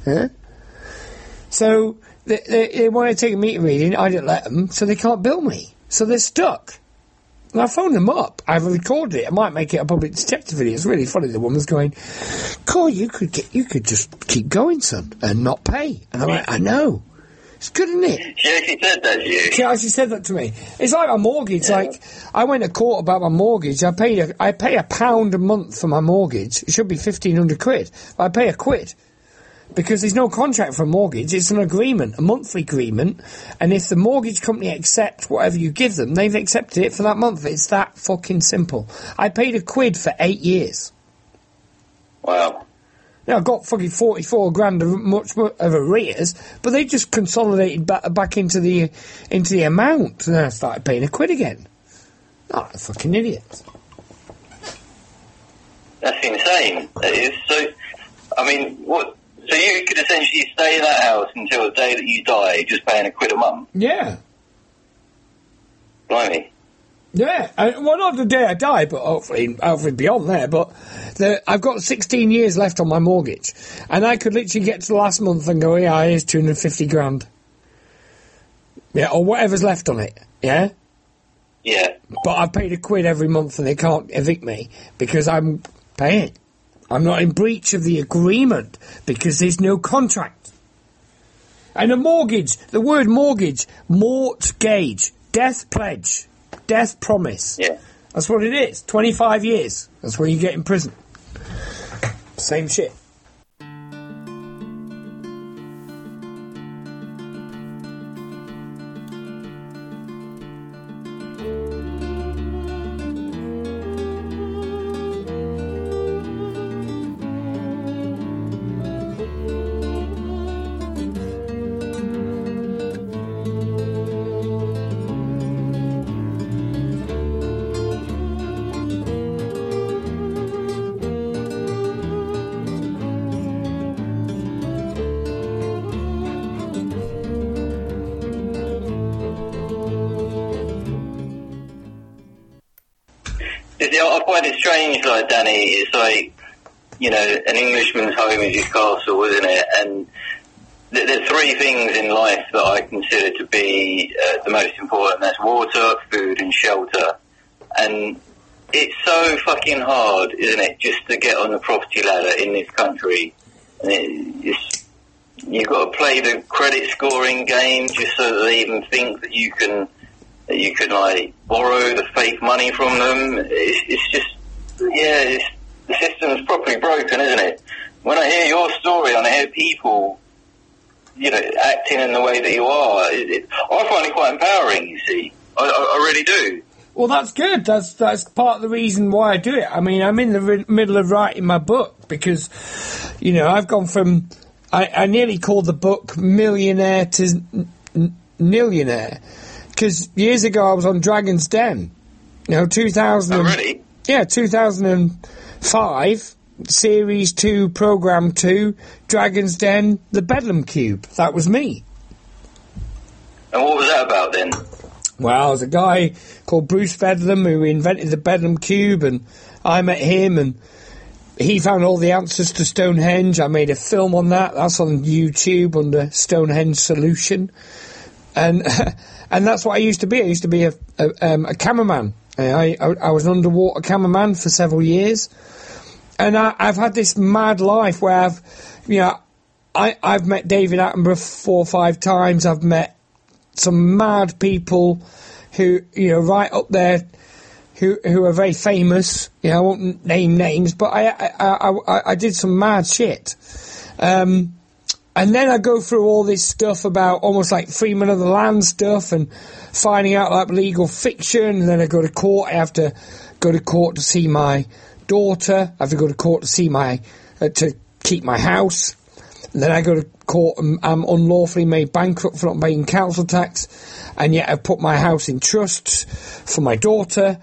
Yeah? So they, they, they want to take a meter reading. I didn't let them, so they can't bill me. So they're stuck. And I phoned them up. I've recorded it. I might make it a public detective video. It's really funny. The woman's going, "Cole, you could get, you could just keep going, son, and not pay." And I'm like, "I know. It's good, isn't it?" She actually said that to you. She actually said that to me. It's like my mortgage. Like I went to court about my mortgage. I paid a, I pay a pound a month for my mortgage. It should be fifteen hundred quid. But I pay a quid because there's no contract for a mortgage. It's an agreement, a monthly agreement. And if the mortgage company accepts whatever you give them, they've accepted it for that month. It's that fucking simple. I paid a quid for eight years. Wow. Now, I got fucking 44 grand of much of arrears, but they just consolidated back, back into the into the amount, and then I started paying a quid again. Oh, a fucking idiot. That's insane. That is. So, I mean, what? So you could essentially stay in that house until the day that you die, just paying a quid a month. Yeah. Blimey. Yeah, and, well, not the day I die, but hopefully, hopefully beyond there. But the, I've got 16 years left on my mortgage, and I could literally get to the last month and go, "Yeah, here's 250 grand." Yeah, or whatever's left on it. Yeah, Yeah. but I've paid a quid every month, and they can't evict me because I'm paying. I'm not in breach of the agreement because there's no contract. And a mortgage, the word mortgage, mortgage, death pledge, death promise. Yeah. That's what it is. 25 years. That's where you get in prison. Same shit. You know, an Englishman's home is his castle, isn't it? And th- there's three things in life that I consider to be uh, the most important. That's water, food, and shelter. And it's so fucking hard, isn't it, just to get on the property ladder in this country. And it, it's, you've got to play the credit scoring game just so that they even think that you can that you can like borrow the fake money from them. It's, it's just yeah, it's, the system's properly broken, isn't it? When I hear your story and I hear people, you know, acting in the way that you are, it, it, I find it quite empowering. You see, I, I, I really do. Well, that's good. That's that's part of the reason why I do it. I mean, I'm in the ri- middle of writing my book because, you know, I've gone from I, I nearly called the book millionaire to n- n- millionaire because years ago I was on Dragon's Den. You know, 2000. Oh, really? Yeah, 2005, Series 2, Program 2, Dragon's Den, The Bedlam Cube. That was me. And what was that about then? Well, there's a guy called Bruce Bedlam who invented the Bedlam Cube, and I met him, and he found all the answers to Stonehenge. I made a film on that. That's on YouTube under Stonehenge Solution, and (laughs) and that's what I used to be. I used to be a a, um, a cameraman. I, I I was an underwater cameraman for several years, and I, I've had this mad life where I've, you know, I I've met David Attenborough four or five times. I've met some mad people who you know right up there who who are very famous. You know, I won't name names, but I I, I, I, I did some mad shit. Um, and then I go through all this stuff about almost like Freeman of the Land stuff and finding out like legal fiction. And then I go to court. I have to go to court to see my daughter. I have to go to court to see my uh, to keep my house. And then I go to court and I'm unlawfully made bankrupt for not paying council tax, and yet I've put my house in trust for my daughter,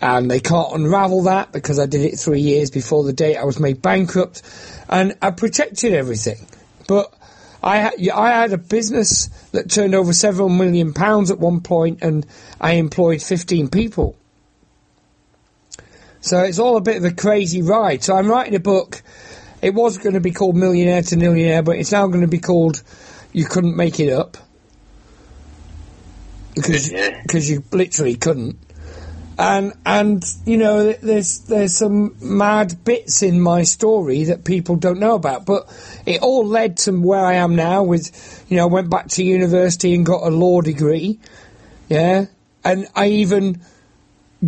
and they can't unravel that because I did it three years before the date I was made bankrupt, and I protected everything. But I had, I had a business that turned over several million pounds at one point, and I employed 15 people. So it's all a bit of a crazy ride. So I'm writing a book. It was going to be called Millionaire to Millionaire, but it's now going to be called You Couldn't Make It Up. Because Yeah. because you literally couldn't. And and you know there's there's some mad bits in my story that people don't know about, but it all led to where I am now. With you know, I went back to university and got a law degree, yeah, and I even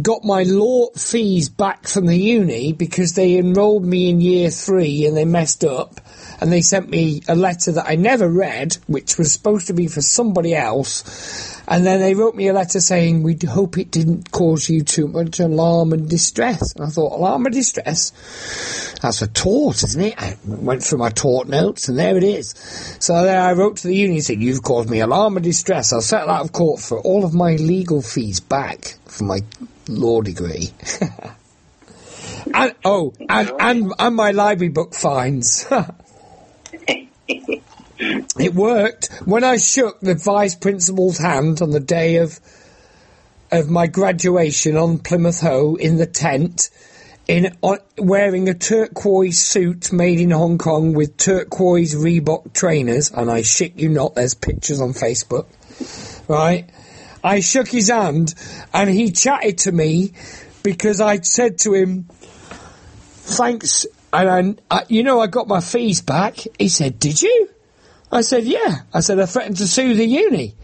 got my law fees back from the uni because they enrolled me in year three and they messed up and they sent me a letter that I never read, which was supposed to be for somebody else. And then they wrote me a letter saying, we hope it didn't cause you too much alarm and distress. And I thought, alarm and distress? That's a tort, isn't it? I went through my tort notes and there it is. So then I wrote to the union saying, you've caused me alarm and distress. I'll settle out of court for all of my legal fees back for my law degree. (laughs) and, oh, and, and, and my library book fines. (laughs) It worked. When I shook the vice principal's hand on the day of of my graduation on Plymouth Hoe in the tent, in wearing a turquoise suit made in Hong Kong with turquoise Reebok trainers, and I shit you not, there's pictures on Facebook, right? I shook his hand, and he chatted to me because I said to him, "Thanks." And I, you know, I got my fees back. He said, "Did you?" I said, yeah. I said, I threatened to sue the uni.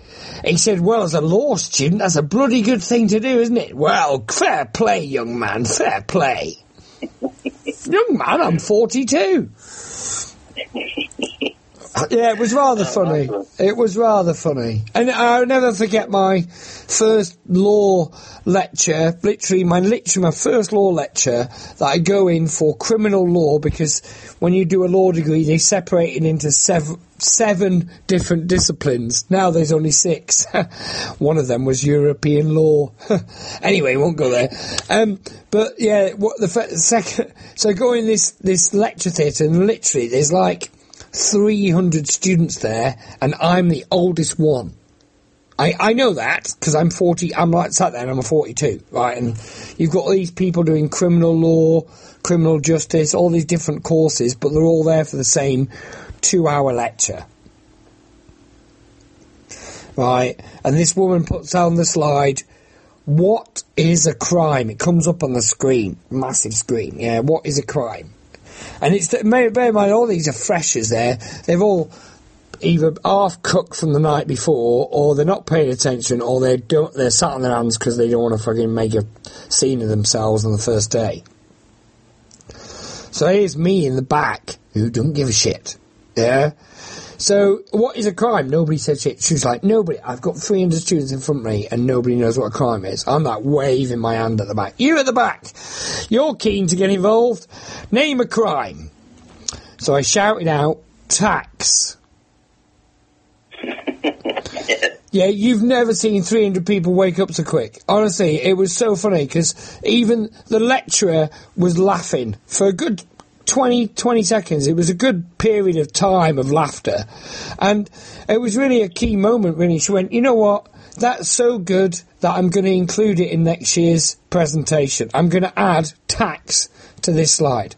He said, well, as a law student, that's a bloody good thing to do, isn't it? Well, fair play, young man, fair play. (laughs) young man, I'm 42. Yeah, it was rather funny. It was rather funny. And I'll never forget my first law lecture, literally my literally my first law lecture that I go in for criminal law because when you do a law degree they separate it into seven seven different disciplines. Now there's only six. (laughs) One of them was European law. (laughs) anyway, won't go there. Um, but yeah, what the second so go in this this lecture theatre and literally there's like 300 students there, and I'm the oldest one. I, I know that because I'm 40, I'm like sat there and I'm 42, right? And you've got all these people doing criminal law, criminal justice, all these different courses, but they're all there for the same two hour lecture. Right? And this woman puts on the slide, what is a crime? It comes up on the screen, massive screen. Yeah, what is a crime? And it's that, bear in mind all these are freshers there. They've all either half cooked from the night before, or they're not paying attention, or they don't. They're sat on their hands because they don't want to fucking make a scene of themselves on the first day. So here's me in the back who don't give a shit. Yeah. So, what is a crime? Nobody said shit. She was like, nobody. I've got 300 students in front of me and nobody knows what a crime is. I'm like waving my hand at the back. You at the back. You're keen to get involved. Name a crime. So I shouted out, tax. (laughs) Yeah, you've never seen 300 people wake up so quick. Honestly, it was so funny because even the lecturer was laughing for a good 20, 20 seconds. It was a good period of time of laughter. And it was really a key moment, really. She went, you know what? That's so good that I'm going to include it in next year's presentation. I'm going to add tax to this slide.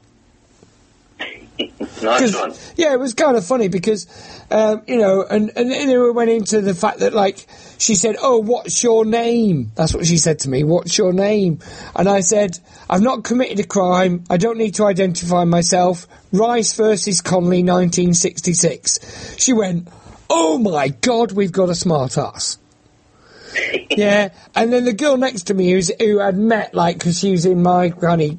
(laughs) nice one. Yeah, it was kind of funny because, um, you know, and, and then we went into the fact that, like, she said, Oh, what's your name? That's what she said to me. What's your name? And I said, I've not committed a crime. I don't need to identify myself. Rice versus Connolly, 1966. She went, Oh my God, we've got a smart ass. (laughs) yeah, and then the girl next to me who's, who had met, like, because she was in my granny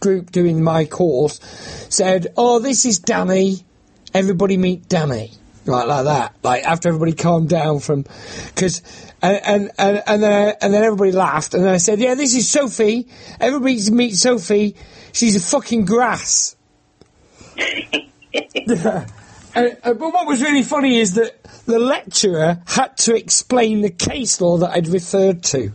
group doing my course said, "Oh, this is Danny. Everybody meet Danny." Right, like that. Like after everybody calmed down from, because, and and and, then and then everybody laughed, and then I said, "Yeah, this is Sophie. Everybody meet Sophie. She's a fucking grass." (laughs) But what was really funny is that the lecturer had to explain the case law that I'd referred to.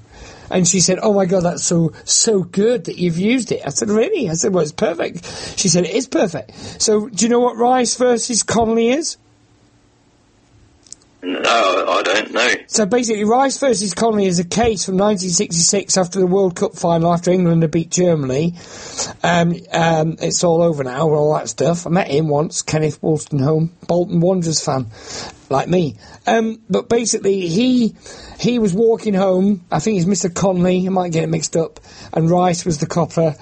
And she said, "Oh my god, that's so so good that you've used it." I said, "Really?" I said, "Well, it's perfect." She said, "It is perfect." So, do you know what Rice versus Connolly is? No, I don't know. So basically, Rice versus Connolly is a case from 1966 after the World Cup final, after England had beat Germany. Um, um, it's all over now, all that stuff. I met him once, Kenneth Wolstenholme, Bolton Wanderers fan, like me. Um, but basically, he he was walking home. I think it's Mr. Connolly. I might get it mixed up. And Rice was the copper.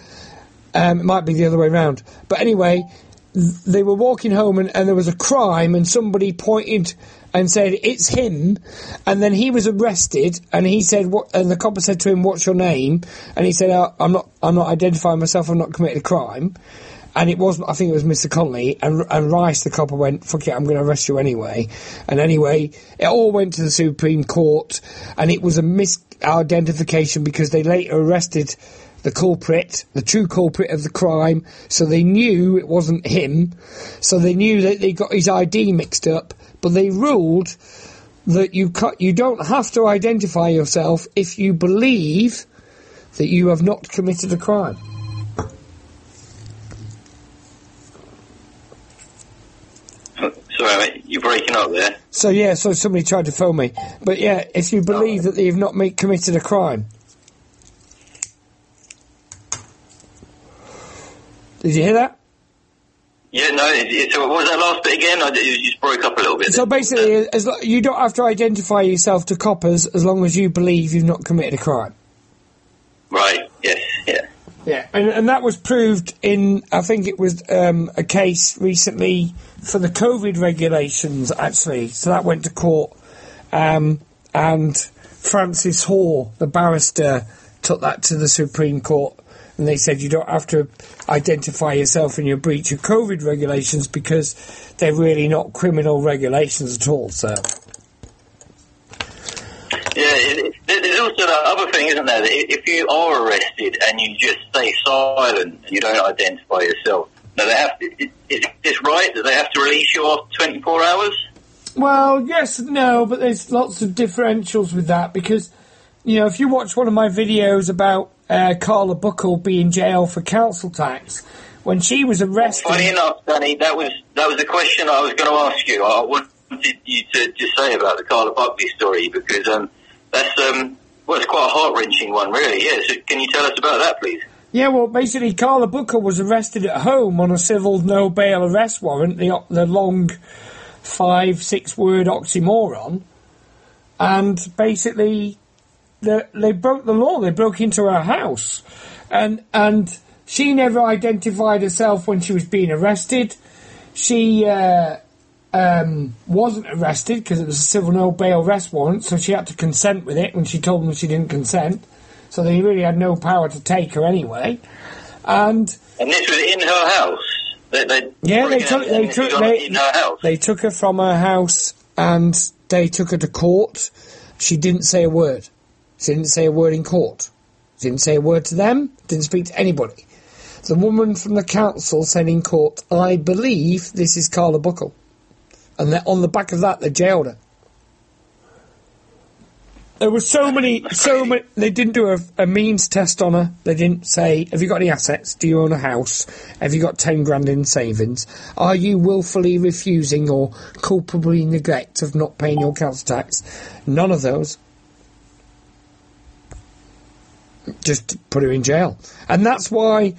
Um, it might be the other way around. But anyway, they were walking home and, and there was a crime and somebody pointed and said it's him. And then he was arrested and he said what? And the copper said to him what's your name? And he said oh, I'm not I'm not identifying myself I'm not committed a crime. And it was I think it was Mr Connolly and and Rice the copper went fuck it I'm going to arrest you anyway. And anyway it all went to the Supreme Court and it was a misidentification because they later arrested the culprit, the true culprit of the crime, so they knew it wasn't him, so they knew that they got his ID mixed up, but they ruled that you cut, you don't have to identify yourself if you believe that you have not committed a crime. Sorry, mate, you're breaking up there. So yeah, so somebody tried to phone me, but yeah, if you believe that they've not committed a crime. Did you hear that? Yeah, no. So what was that last bit again? I, it just broke up a little bit. So basically, as lo- you don't have to identify yourself to coppers as long as you believe you've not committed a crime. Right. Yes. Yeah. Yeah, and, and that was proved in, I think it was um, a case recently for the COVID regulations, actually. So that went to court, um, and Francis Hoare, the barrister, took that to the Supreme Court, and they said you don't have to identify yourself in your breach of COVID regulations because they're really not criminal regulations at all. So. Yeah, it, it, there's also that other thing, isn't there? That if you are arrested and you just stay silent and you don't identify yourself, now they have to, is this right that they have to release you after 24 hours? Well, yes and no, but there's lots of differentials with that because, you know, if you watch one of my videos about uh, Carla Buckle in jail for council tax, when she was arrested. Funny enough, Danny, that was that was the question I was going to ask you. I wanted you to just say about the Carla Buckley story because um, that's um, well, it's quite a heart wrenching one, really. Yeah, so can you tell us about that, please? Yeah, well, basically, Carla Booker was arrested at home on a civil no bail arrest warrant, the, the long five, six word oxymoron. And basically, the, they broke the law. They broke into her house. And, and she never identified herself when she was being arrested. She uh, um, wasn't arrested because it was a civil no bail arrest warrant, so she had to consent with it when she told them she didn't consent. So they really had no power to take her anyway. And And this was in her house. They, they yeah, they took they took they, in her house. they took her from her house and they took her to court. She didn't say a word. She didn't say a word in court. She didn't say a word to them. Didn't speak to anybody. The woman from the council said in court, "I believe this is Carla Buckle," and on the back of that they jailed her. There were so many, so many. They didn't do a, a means test on her. They didn't say, "Have you got any assets? Do you own a house? Have you got ten grand in savings? Are you willfully refusing or culpably neglect of not paying your council tax?" None of those. Just put her in jail, and that's why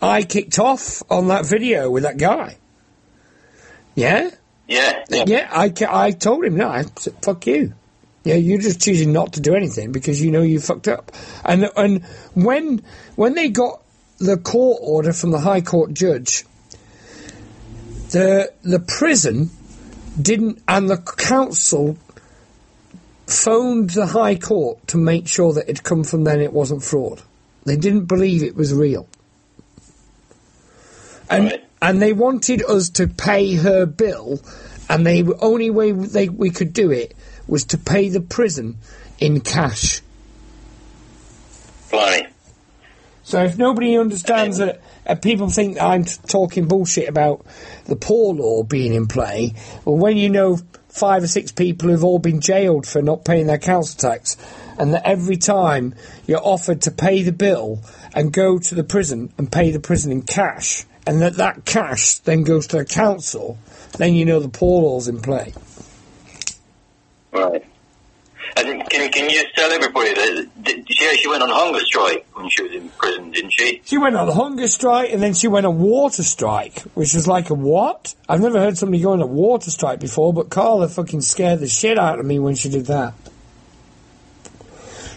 I kicked off on that video with that guy. Yeah, yeah, yeah. yeah. I, I told him no. I said, "Fuck you." Yeah, you're just choosing not to do anything because you know you fucked up. And and when when they got the court order from the High Court judge, the the prison didn't and the council phoned the High Court to make sure that it'd come from them it wasn't fraud. They didn't believe it was real. And Right. and they wanted us to pay her bill and the only way they we could do it was to pay the prison in cash. Blimey. So if nobody understands that, uh, people think I'm talking bullshit about the poor law being in play. Well, when you know five or six people who've all been jailed for not paying their council tax, and that every time you're offered to pay the bill and go to the prison and pay the prison in cash, and that that cash then goes to the council, then you know the poor law's in play. Right. And can, can you just tell everybody that she actually went on hunger strike when she was in prison, didn't she? She went on hunger strike and then she went on water strike, which was like a what? I've never heard somebody go on a water strike before, but Carla fucking scared the shit out of me when she did that.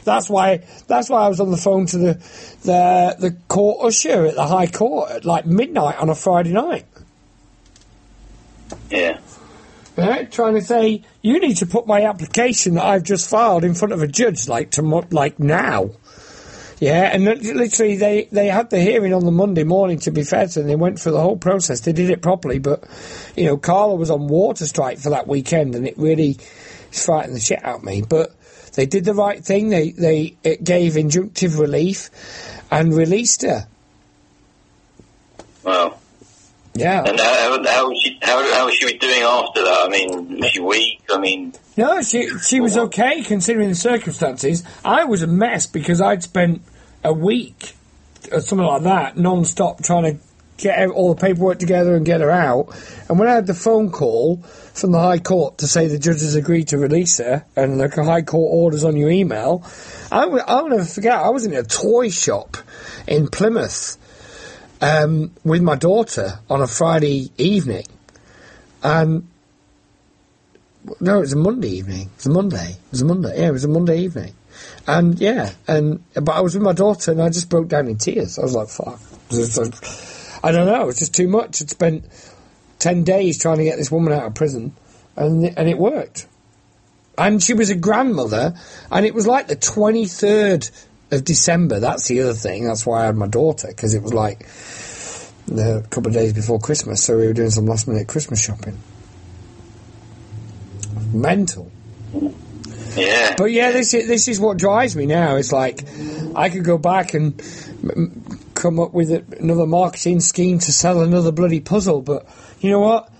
That's why. That's why I was on the phone to the the the court usher at the High Court at like midnight on a Friday night. Yeah. Right? Trying to say you need to put my application that I've just filed in front of a judge, like to like now. Yeah, and literally they, they had the hearing on the Monday morning. To be fair to them, they went through the whole process. They did it properly, but you know, Carla was on water strike for that weekend, and it really frightened the shit out of me. But they did the right thing. They they gave injunctive relief and released her. Well, Yeah. and how, how was she? How, how was she doing after that? I mean, was she weak? I mean, No, she she was okay considering the circumstances. I was a mess because I'd spent a week or something like that non-stop trying to get all the paperwork together and get her out. And when I had the phone call from the High Court to say the judges agreed to release her and the High Court orders on your email, I I'll never forget. I was in a toy shop in Plymouth um, with my daughter on a Friday evening, and no, it was a Monday evening. It was a Monday. It was a Monday. Yeah, it was a Monday evening. And yeah, and but I was with my daughter and I just broke down in tears. I was like, "Fuck!" I don't know. It was just too much. I'd spent ten days trying to get this woman out of prison, and and it worked. And she was a grandmother, and it was like the twenty third of December. That's the other thing. That's why I had my daughter because it was like a couple of days before Christmas, so we were doing some last minute Christmas shopping. Mental. yeah. But yeah, this is this is what drives me now. It's like I could go back and m- come up with a, another marketing scheme to sell another bloody puzzle. But you know what?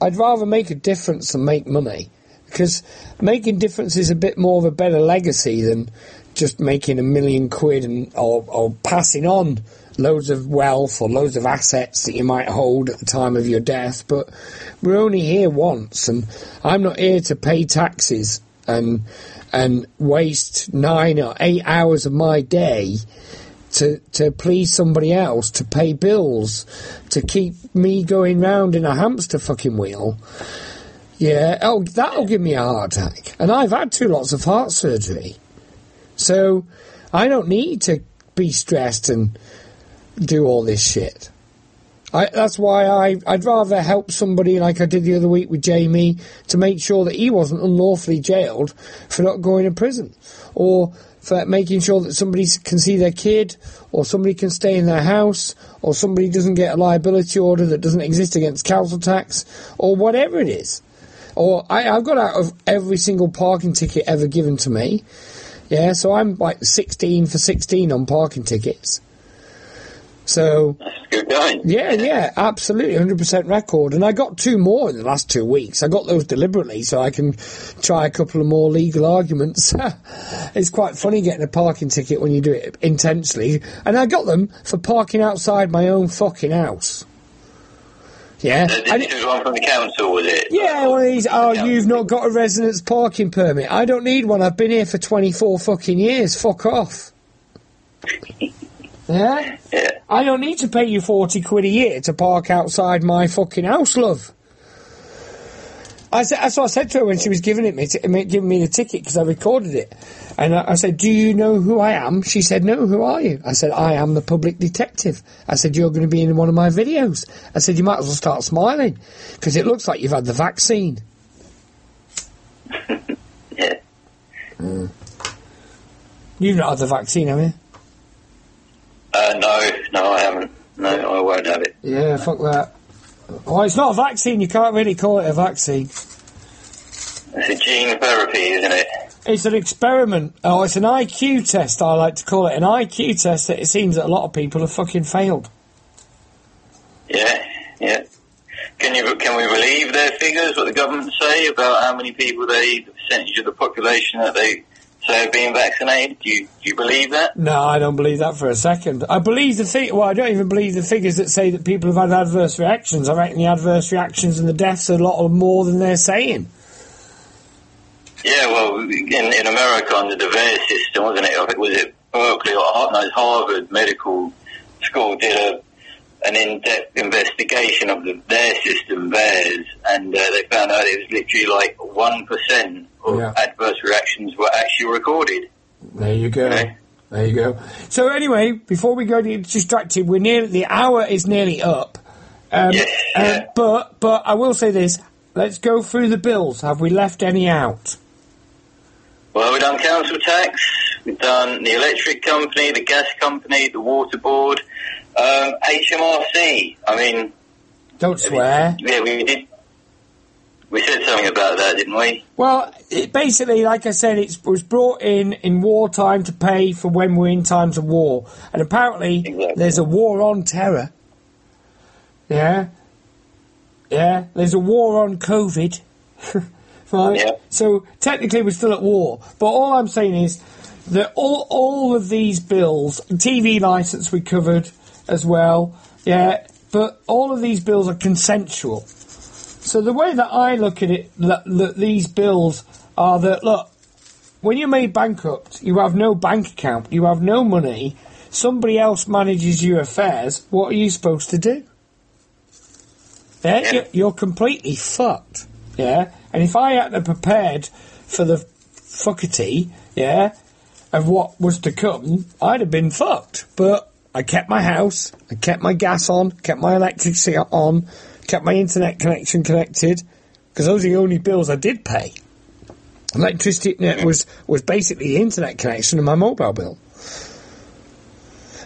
I'd rather make a difference than make money because making difference is a bit more of a better legacy than just making a million quid and or, or passing on loads of wealth or loads of assets that you might hold at the time of your death. But we're only here once, and I'm not here to pay taxes and and waste nine or eight hours of my day to to please somebody else, to pay bills, to keep me going round in a hamster fucking wheel. Yeah, oh, that'll give me a heart attack. And I've had two lots of heart surgery. So I don't need to be stressed and do all this shit. I, that's why I, I'd rather help somebody like I did the other week with Jamie to make sure that he wasn't unlawfully jailed for not going to prison, or for making sure that somebody can see their kid, or somebody can stay in their house, or somebody doesn't get a liability order that doesn't exist against council tax, or whatever it is. Or I, I've got out of every single parking ticket ever given to me. Yeah, so I'm like 16 for 16 on parking tickets. So That's good going. yeah, yeah, absolutely, hundred percent record. And I got two more in the last two weeks. I got those deliberately so I can try a couple of more legal arguments. (laughs) it's quite funny getting a parking ticket when you do it intensely. And I got them for parking outside my own fucking house. Yeah, Uh, This was one from the council, was it? yeah, one of these. Oh, Yeah. you've not got a residence parking permit. I don't need one. I've been here for twenty four fucking years. Fuck off. (laughs) Yeah. Yeah. I don't need to pay you 40 quid a year to park outside my fucking house, love. I said, that's what I said to her when she was giving it me, t- giving me the ticket because I recorded it. And I, I said, "Do you know who I am?" She said, "No. Who are you?" I said, "I am the public detective." I said, "You're going to be in one of my videos." I said, "You might as well start smiling because it looks like you've had the vaccine." Yeah. (laughs) You've not had the vaccine, have you? Uh, no, no, I haven't. No, I won't have it. Yeah, fuck that. Well, it's not a vaccine. You can't really call it a vaccine. It's a gene therapy, isn't it? It's an experiment. Oh, it's an IQ test. I like to call it an IQ test. That it seems that a lot of people have fucking failed. Yeah, yeah. Can you can we believe their figures? What the government say about how many people they, the percentage of the population that they are being vaccinated? Do you do you believe that? No, I don't believe that for a second. I believe the fig- Well, I don't even believe the figures that say that people have had adverse reactions. I reckon the adverse reactions and the deaths are a lot more than they're saying. Yeah, well, in, in America under the VAERS system, wasn't it? I think was it Berkeley or Harvard Medical School did a an in-depth investigation of the, their system, VAERS, and uh, they found out it was literally like one percent of Yeah. adverse reactions were actually recorded. There you go. Okay. There you go. So anyway, before we go to distracted, we're nearly the hour is nearly up, Um, Yes, uh, yeah. but but I will say this: let's go through the bills. Have we left any out? Well, we've done council tax, we've done the electric company, the gas company, the water board, um, HMRC. I mean, Don't swear. yeah, we did. We said something about that, didn't we? Well, it basically, like I said, it was brought in in wartime to pay for when we're in times of war, and apparently Exactly. there's a war on terror. Yeah, yeah. There's a war on COVID. (laughs) right. Yeah. So technically, we're still at war. But all I'm saying is that all all of these bills, TV license we covered as well. Yeah. But all of these bills are consensual. So the way that I look at it, that, that these bills are that look, when you're made bankrupt, you have no bank account, you have no money, somebody else manages your affairs. What are you supposed to do? Yeah, you're completely fucked. Yeah, and if I hadn't prepared for the fuckity, yeah, of what was to come, I'd have been fucked. But I kept my house, I kept my gas on, kept my electricity on, kept my internet connection connected, because those are the only bills I did pay. Electricity was was basically the internet connection and my mobile bill.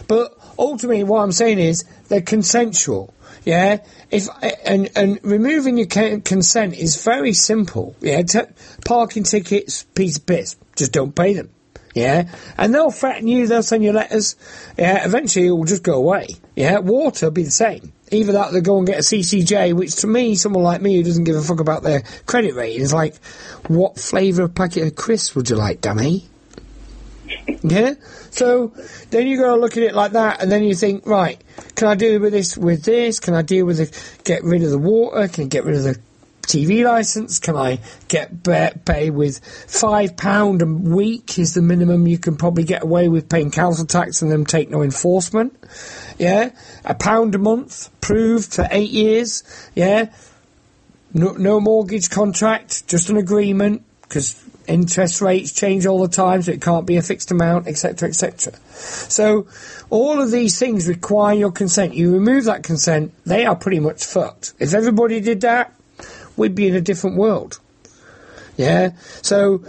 But ultimately, what I'm saying is they're consensual. Yeah, if and and removing your consent is very simple. Yeah, T- parking tickets, piece of piss. Just don't pay them. Yeah, and they'll threaten you. They'll send you letters. Yeah, eventually it will just go away. Yeah, water be the same. Either that, they go and get a CCJ, which to me, someone like me who doesn't give a fuck about their credit rating, is like, what flavour of packet of crisps would you like, dummy? Yeah. So then you to look at it like that, and then you think, right, can I deal with this with this? Can I deal with the get rid of the water? Can I get rid of the TV license? Can I get pay with five pound a week is the minimum you can probably get away with paying council tax and them take no enforcement? Yeah, a pound a month, proved for eight years. Yeah, no, no mortgage contract, just an agreement because interest rates change all the time, so it can't be a fixed amount, etc., etc. So, all of these things require your consent. You remove that consent, they are pretty much fucked. If everybody did that, we'd be in a different world. Yeah. So,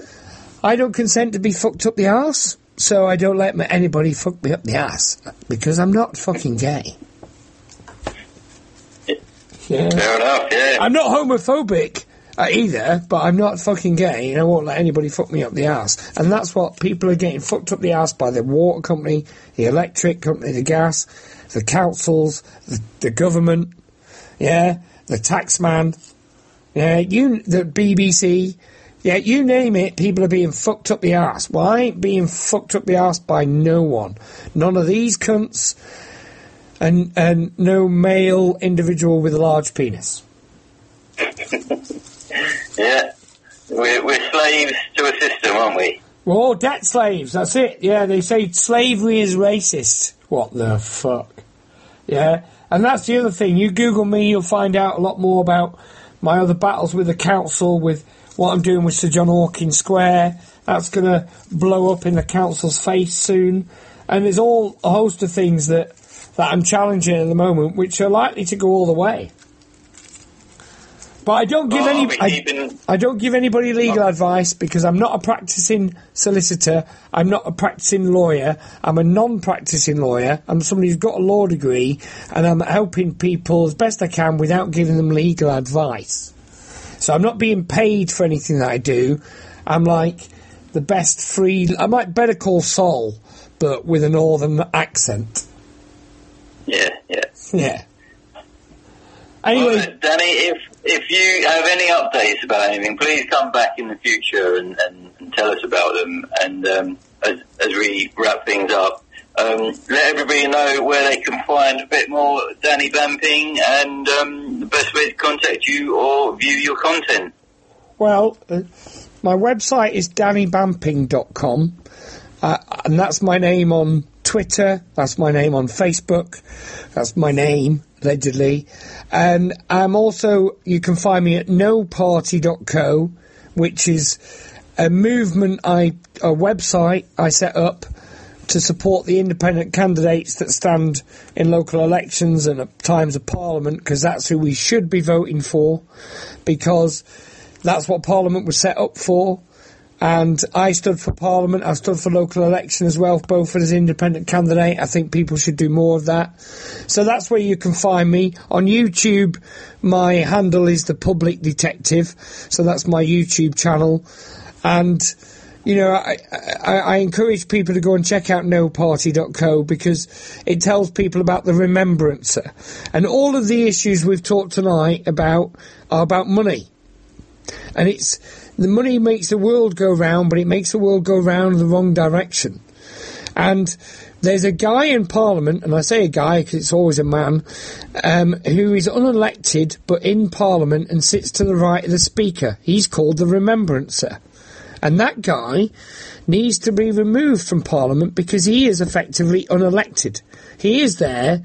I don't consent to be fucked up the ass, so I don't let anybody fuck me up the ass because I'm not fucking gay. Yeah. Fair enough, yeah. I'm not homophobic uh, either, but I'm not fucking gay, and I won't let anybody fuck me up the ass. And that's what people are getting fucked up the ass by the water company, the electric company, the gas, the councils, the, the government, yeah, the taxman, yeah, you, the BBC, yeah, you name it, people are being fucked up the ass. Well, I ain't being fucked up the ass by no one. None of these cunts, and and no male individual with a large penis. (laughs) Yeah. We're, we're slaves to a system, aren't we? We're all debt slaves. That's it. Yeah, they say slavery is racist. What the fuck? Yeah, and that's the other thing. You Google me, you'll find out a lot more about my other battles with the council, with what I'm doing with Sir John Hawkins Square. That's going to blow up in the council's face soon. And there's all a host of things that that I'm challenging at the moment, which are likely to go all the way. But I don't give Oh, any. I, I don't give anybody legal advice because I'm not a practicing solicitor. I'm not a practicing lawyer. I'm a non-practicing lawyer. I'm somebody who's got a law degree, and I'm helping people as best I can without giving them legal advice. So I'm not being paid for anything that I do. I'm like the best free. I'm like Better Call Saul, but with a northern accent. Yeah, yeah. Yeah. Anyway, Well, Danny, if if you have any updates about anything, please come back in the future and, and, and tell us about them. And um, as, as we wrap things up, um, let everybody know where they can find a bit more Danny Bamping and um, the best way to contact you or view your content. Well, uh, my website is dannybamping.com, uh, and that's my name on Twitter, that's my name on Facebook, that's my name, allegedly. And I'm also, you can find me at noparty.co, which is a movement, I a website I set up to support the independent candidates that stand in local elections and at times of parliament because that's who we should be voting for because that's what parliament was set up for and I stood for Parliament. I stood for local election as well, both as independent candidate. I think people should do more of that. So that's where you can find me on YouTube. My handle is the Public Detective, so that's my YouTube channel, and you know, I, I, I, encourage people to go and check out noparty.co because it tells people about the remembrancer. And all of the issues we've talked tonight about are about money. And it's the money makes the world go round, but it makes the world go round in the wrong direction. And there's a guy in Parliament, and I say a guy because it's always a man, um, who is unelected but in Parliament and sits to the right of the Speaker. He's called the Remembrancer. And that guy needs to be removed from Parliament because he is effectively unelected. He is there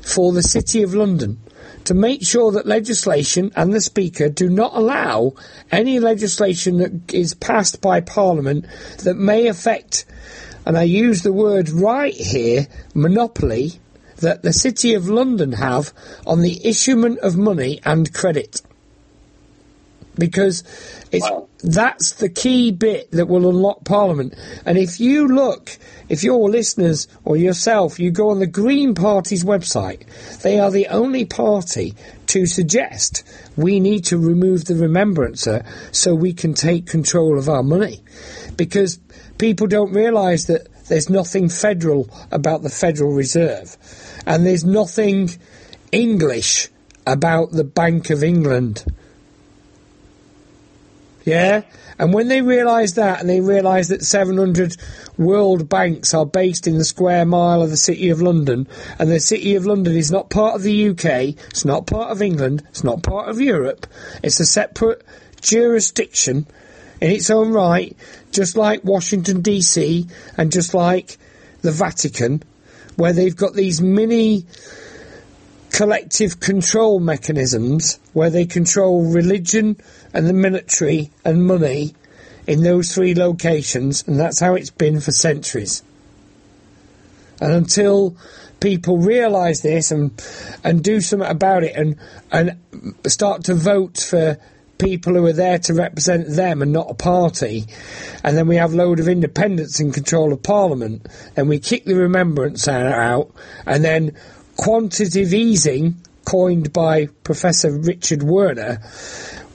for the City of London to make sure that legislation and the Speaker do not allow any legislation that is passed by Parliament that may affect, and I use the word right here, monopoly that the City of London have on the issuement of money and credit. Because it's, wow. that's the key bit that will unlock Parliament. And if you look if your listeners or yourself, you go on the Green Party's website, they are the only party to suggest we need to remove the remembrancer so we can take control of our money. Because people don't realise that there's nothing federal about the Federal Reserve, and there's nothing English about the Bank of England. Yeah? And when they realise that, and they realise that 700 world banks are based in the square mile of the City of London, and the City of London is not part of the UK, it's not part of England, it's not part of Europe, it's a separate jurisdiction in its own right, just like Washington DC and just like the Vatican, where they've got these mini collective control mechanisms where they control religion and the military and money in those three locations, and that's how it's been for centuries. And until people realise this and and do something about it and and start to vote for people who are there to represent them and not a party, and then we have a load of independents in control of Parliament, and we kick the remembrance out, and then quantitative easing, coined by Professor Richard Werner,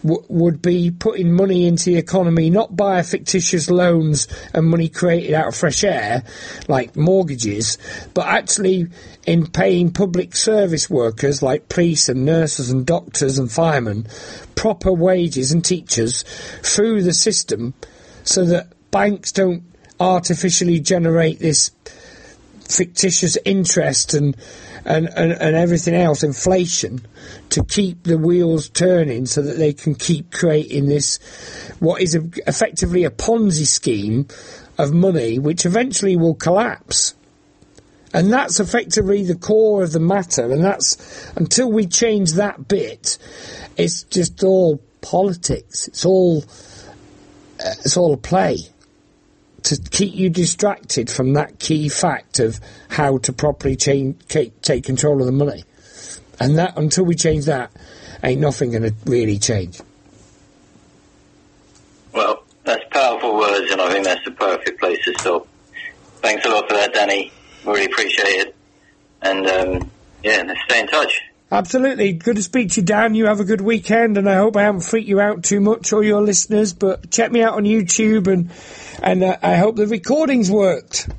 w- would be putting money into the economy not by fictitious loans and money created out of fresh air, like mortgages, but actually in paying public service workers like police and nurses and doctors and firemen proper wages and teachers through the system so that banks don't artificially generate this fictitious interest and and, and, and everything else, inflation, to keep the wheels turning so that they can keep creating this, what is a, effectively a Ponzi scheme of money, which eventually will collapse. And that's effectively the core of the matter. And that's until we change that bit, it's just all politics. It's all uh, it's all a play to keep you distracted from that key fact of how to properly change, take control of the money. And that until we change that, ain't nothing going to really change. Well, that's powerful words, and I think that's the perfect place to stop. Thanks a lot for that, Danny. Really appreciate it. And um, yeah, let's stay in touch. Absolutely. Good to speak to you, Dan. You have a good weekend, and I hope I haven't freaked you out too much or your listeners. But check me out on YouTube, and and uh, I hope the recordings worked.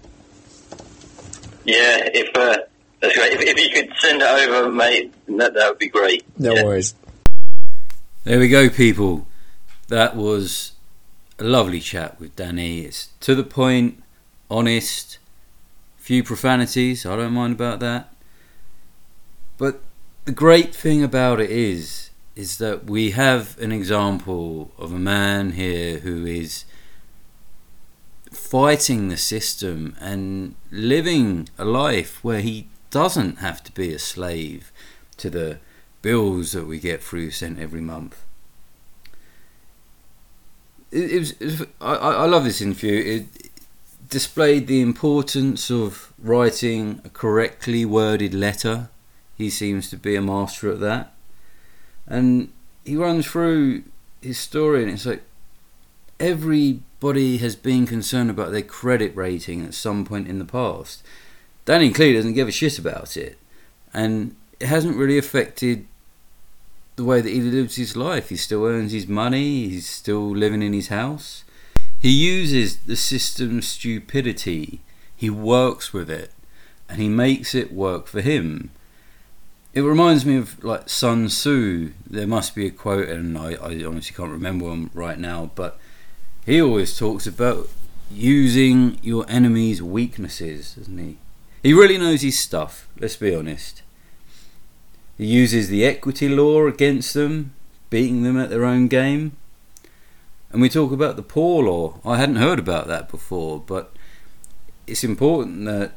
Yeah, if uh, that's great. If, if, you could send it over, mate, that that would be great. No yeah. worries. There we go, people. That was a lovely chat with Danny. It's to the point, honest, few profanities. I don't mind about that. But the great thing about it is is that we have an example of a man here who is fighting the system and living a life where he doesn't have to be a slave to the bills that we get through sent every month. It, it was, it was I, I, love this interview. It, displayed the importance of writing a correctly worded letter. He seems to be a master at that. And he runs through his story, and it's like everybody has been concerned about their credit rating at some point in the past. Danny Clee doesn't give a shit about it, and it hasn't really affected the way that he lives his life. He still earns his money, he's still living in his house. He uses the system's stupidity, he works with it, and he makes it work for him. It reminds me of like Sun Tzu. There must be a quote, and I, I honestly can't remember one right now, but he always talks about using your enemy's weaknesses, doesn't he? He really knows his stuff, let's be honest. He uses the equity law against them, beating them at their own game. And we talk about the poor law. I hadn't heard about that before, but it's important that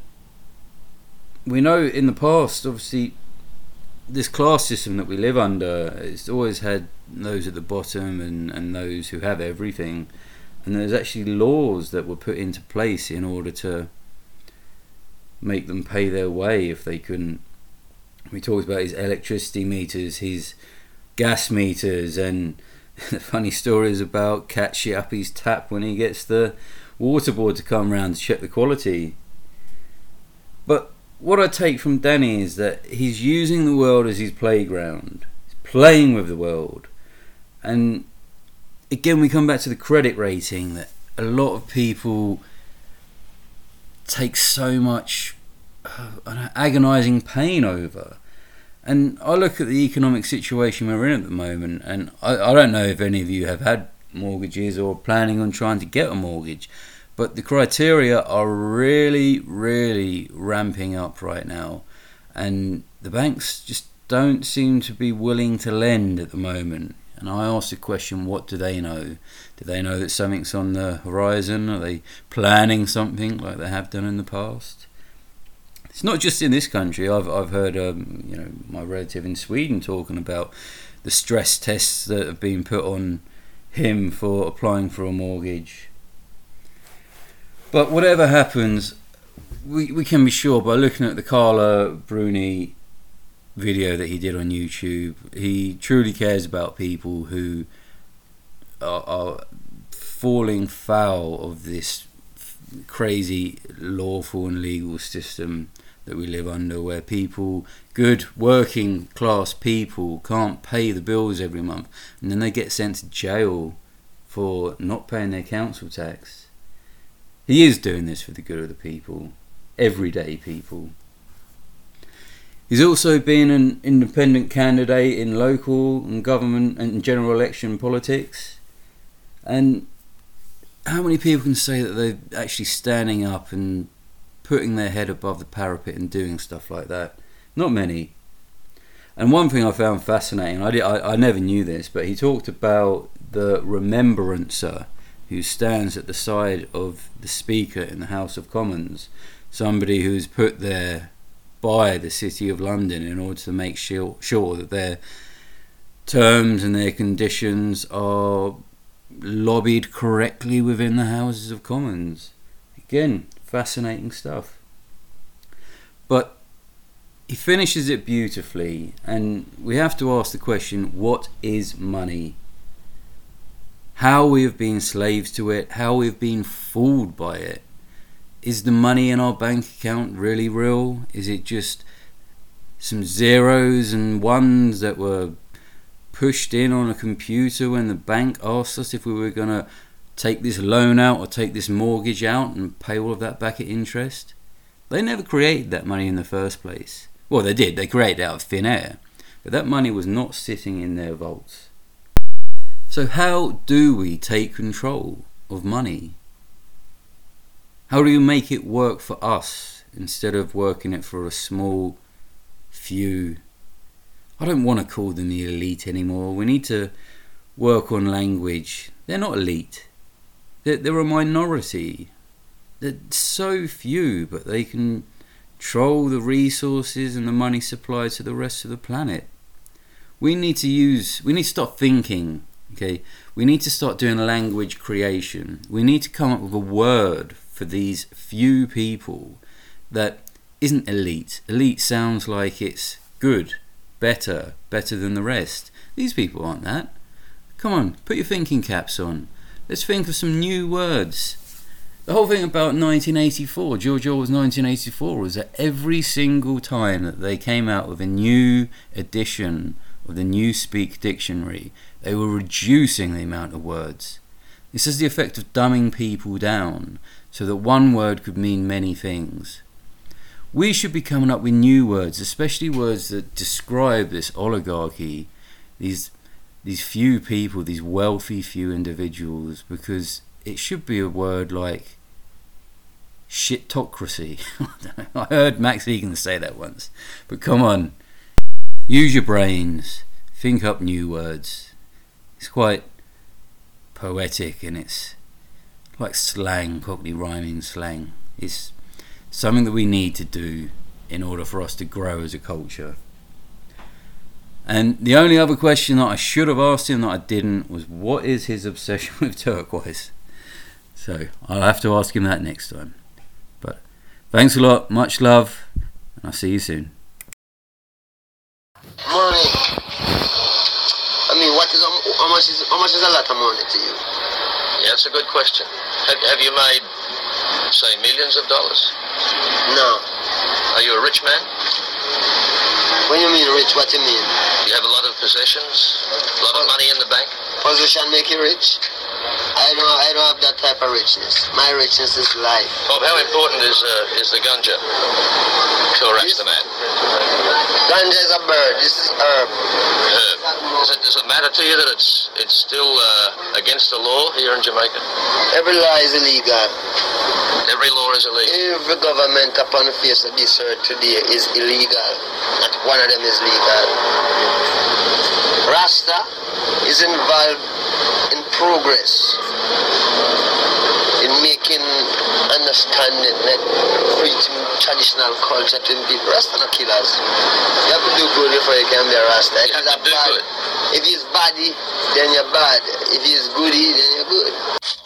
we know in the past, obviously, this class system that we live under, it's always had those at the bottom and, and those who have everything. And there's actually laws that were put into place in order to make them pay their way if they couldn't. We talked about his electricity meters, his gas meters, and (laughs) the funny stories about Cat shit up his tap when he gets the water board to come round to check the quality. But what I take from Danny is that he's using the world as his playground. He's playing with the world. And again, we come back to the credit rating that a lot of people take so much uh, agonizing pain over. And I look at the economic situation we're in at the moment, and I, I don't know if any of you have had mortgages or planning on trying to get a mortgage, but the criteria are really, really ramping up right now, and the banks just don't seem to be willing to lend at the moment. And I ask the question, what do they know? Do they know that something's on the horizon? Are they planning something like they have done in the past? It's not just in this country. I've I've heard um, you know my relative in Sweden talking about the stress tests that have been put on him for applying for a mortgage. But whatever happens, we we can be sure by looking at the Carla Bruni video that he did on YouTube, he truly cares about people who are, are falling foul of this crazy lawful and legal system that we live under where people good working class people can't pay the bills every month and then they get sent to jail for not paying their council tax he is doing this for the good of the people everyday people he's also been an independent candidate in local and government and general election politics and how many people can say that they're actually standing up and putting their head above the parapet and doing stuff like that. Not many. And one thing I found fascinating, I, did, I, I never knew this, but he talked about the remembrancer who stands at the side of the Speaker in the House of Commons, somebody who's put there by the City of London in order to make sure, sure that their terms and their conditions are lobbied correctly within the Houses of Commons. Again, fascinating stuff. But he finishes it beautifully, and we have to ask the question what is money? How we have been slaves to it, how we've been fooled by it. Is the money in our bank account really real? Is it just some zeros and ones that were pushed in on a computer when the bank asked us if we were going to take this loan out or take this mortgage out and pay all of that back at interest. They never created that money in the first place. Well, they did, they created it out of thin air, but that money was not sitting in their vaults. So, how do we take control of money? How do you make it work for us instead of working it for a small few? I don't want to call them the elite anymore. We need to work on language. They're not elite, they're, they're a minority. They're so few, but they can control the resources and the money supply to the rest of the planet. We need to use, we need to stop thinking, okay? We need to start doing language creation. We need to come up with a word for these few people that isn't elite. Elite sounds like it's good, better, better than the rest. These people aren't that. Come on, put your thinking caps on. Let's think of some new words. The whole thing about 1984, George Orwell's 1984, was that every single time that they came out with a new edition of the Newspeak Dictionary, they were reducing the amount of words. This is the effect of dumbing people down so that one word could mean many things. We should be coming up with new words, especially words that describe this oligarchy, these these few people, these wealthy few individuals, because it should be a word like shitocracy. (laughs) I heard Max Igan say that once, but come on, use your brains, think up new words. It's quite poetic and it's like slang, Cockney rhyming slang. It's something that we need to do in order for us to grow as a culture. And the only other question that I should have asked him that I didn't was what is his obsession (laughs) with turquoise? So I'll have to ask him that next time. But thanks a lot, much love, and I'll see you soon. Money. I mean, what is how much is how much is a lot of money to you? Yeah, that's a good question. Have, have you made, say, millions of dollars? No. Are you a rich man? When you mean rich, what do you mean? You have a lot of possessions, a lot of money in the bank. Position make you rich? I don't I don't have that type of richness. My richness is life. Bob, how important is uh, is the ganja to a Rasta man? Ganja is a bird. This is herb. Herb. Does it, does it matter to you that it's it's still uh, against the law here in Jamaica? Every law is illegal. Every law is illegal. Every government upon the face of this earth today is illegal. Not one of them is legal. Rasta is involved in progress, in making understanding that preaching traditional culture to people. Rasta no killers. You have to do good before you can be a Rasta. If it's to a do bad, if it's then you're bad. If it's goody, then you're good.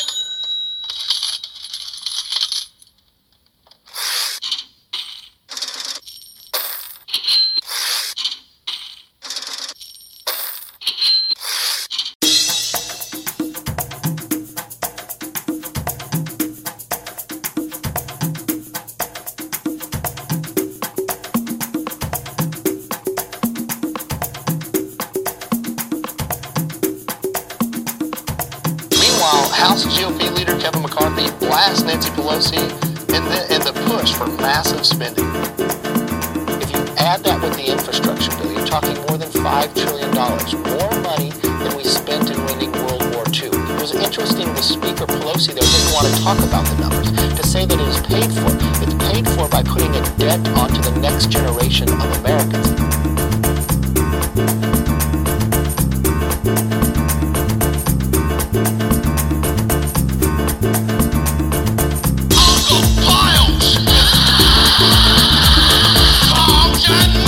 Uh,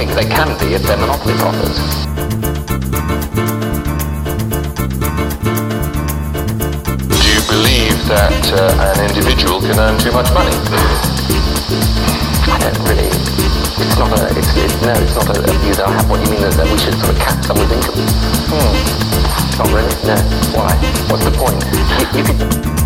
think they can be if they're monopoly profits. Do you believe that uh, an individual can earn too much money? I don't really. It's not a. It's, it's no. It's not a. You don't have what you mean that, that we should sort of cap someone's income. Hmm. Not really. No. Why? What's the point? You, you could.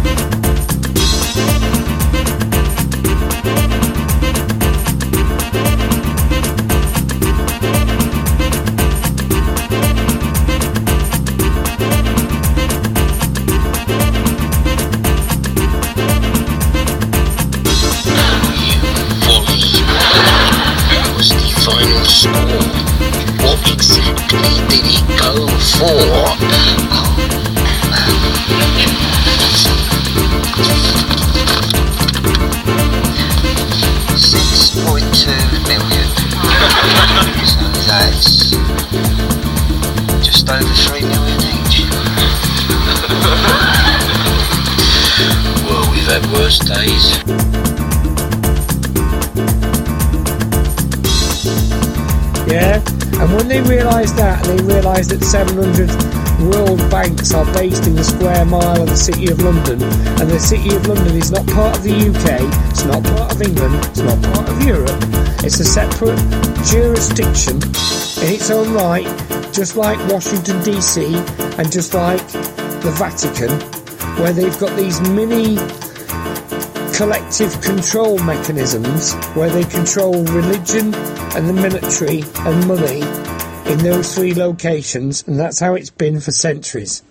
They realised that 700 world banks are based in the square mile of the City of London, and the City of London is not part of the UK, it's not part of England, it's not part of Europe, it's a separate jurisdiction in its own right, just like Washington DC, and just like the Vatican, where they've got these mini collective control mechanisms where they control religion and the military and money in those three locations, and that's how it's been for centuries.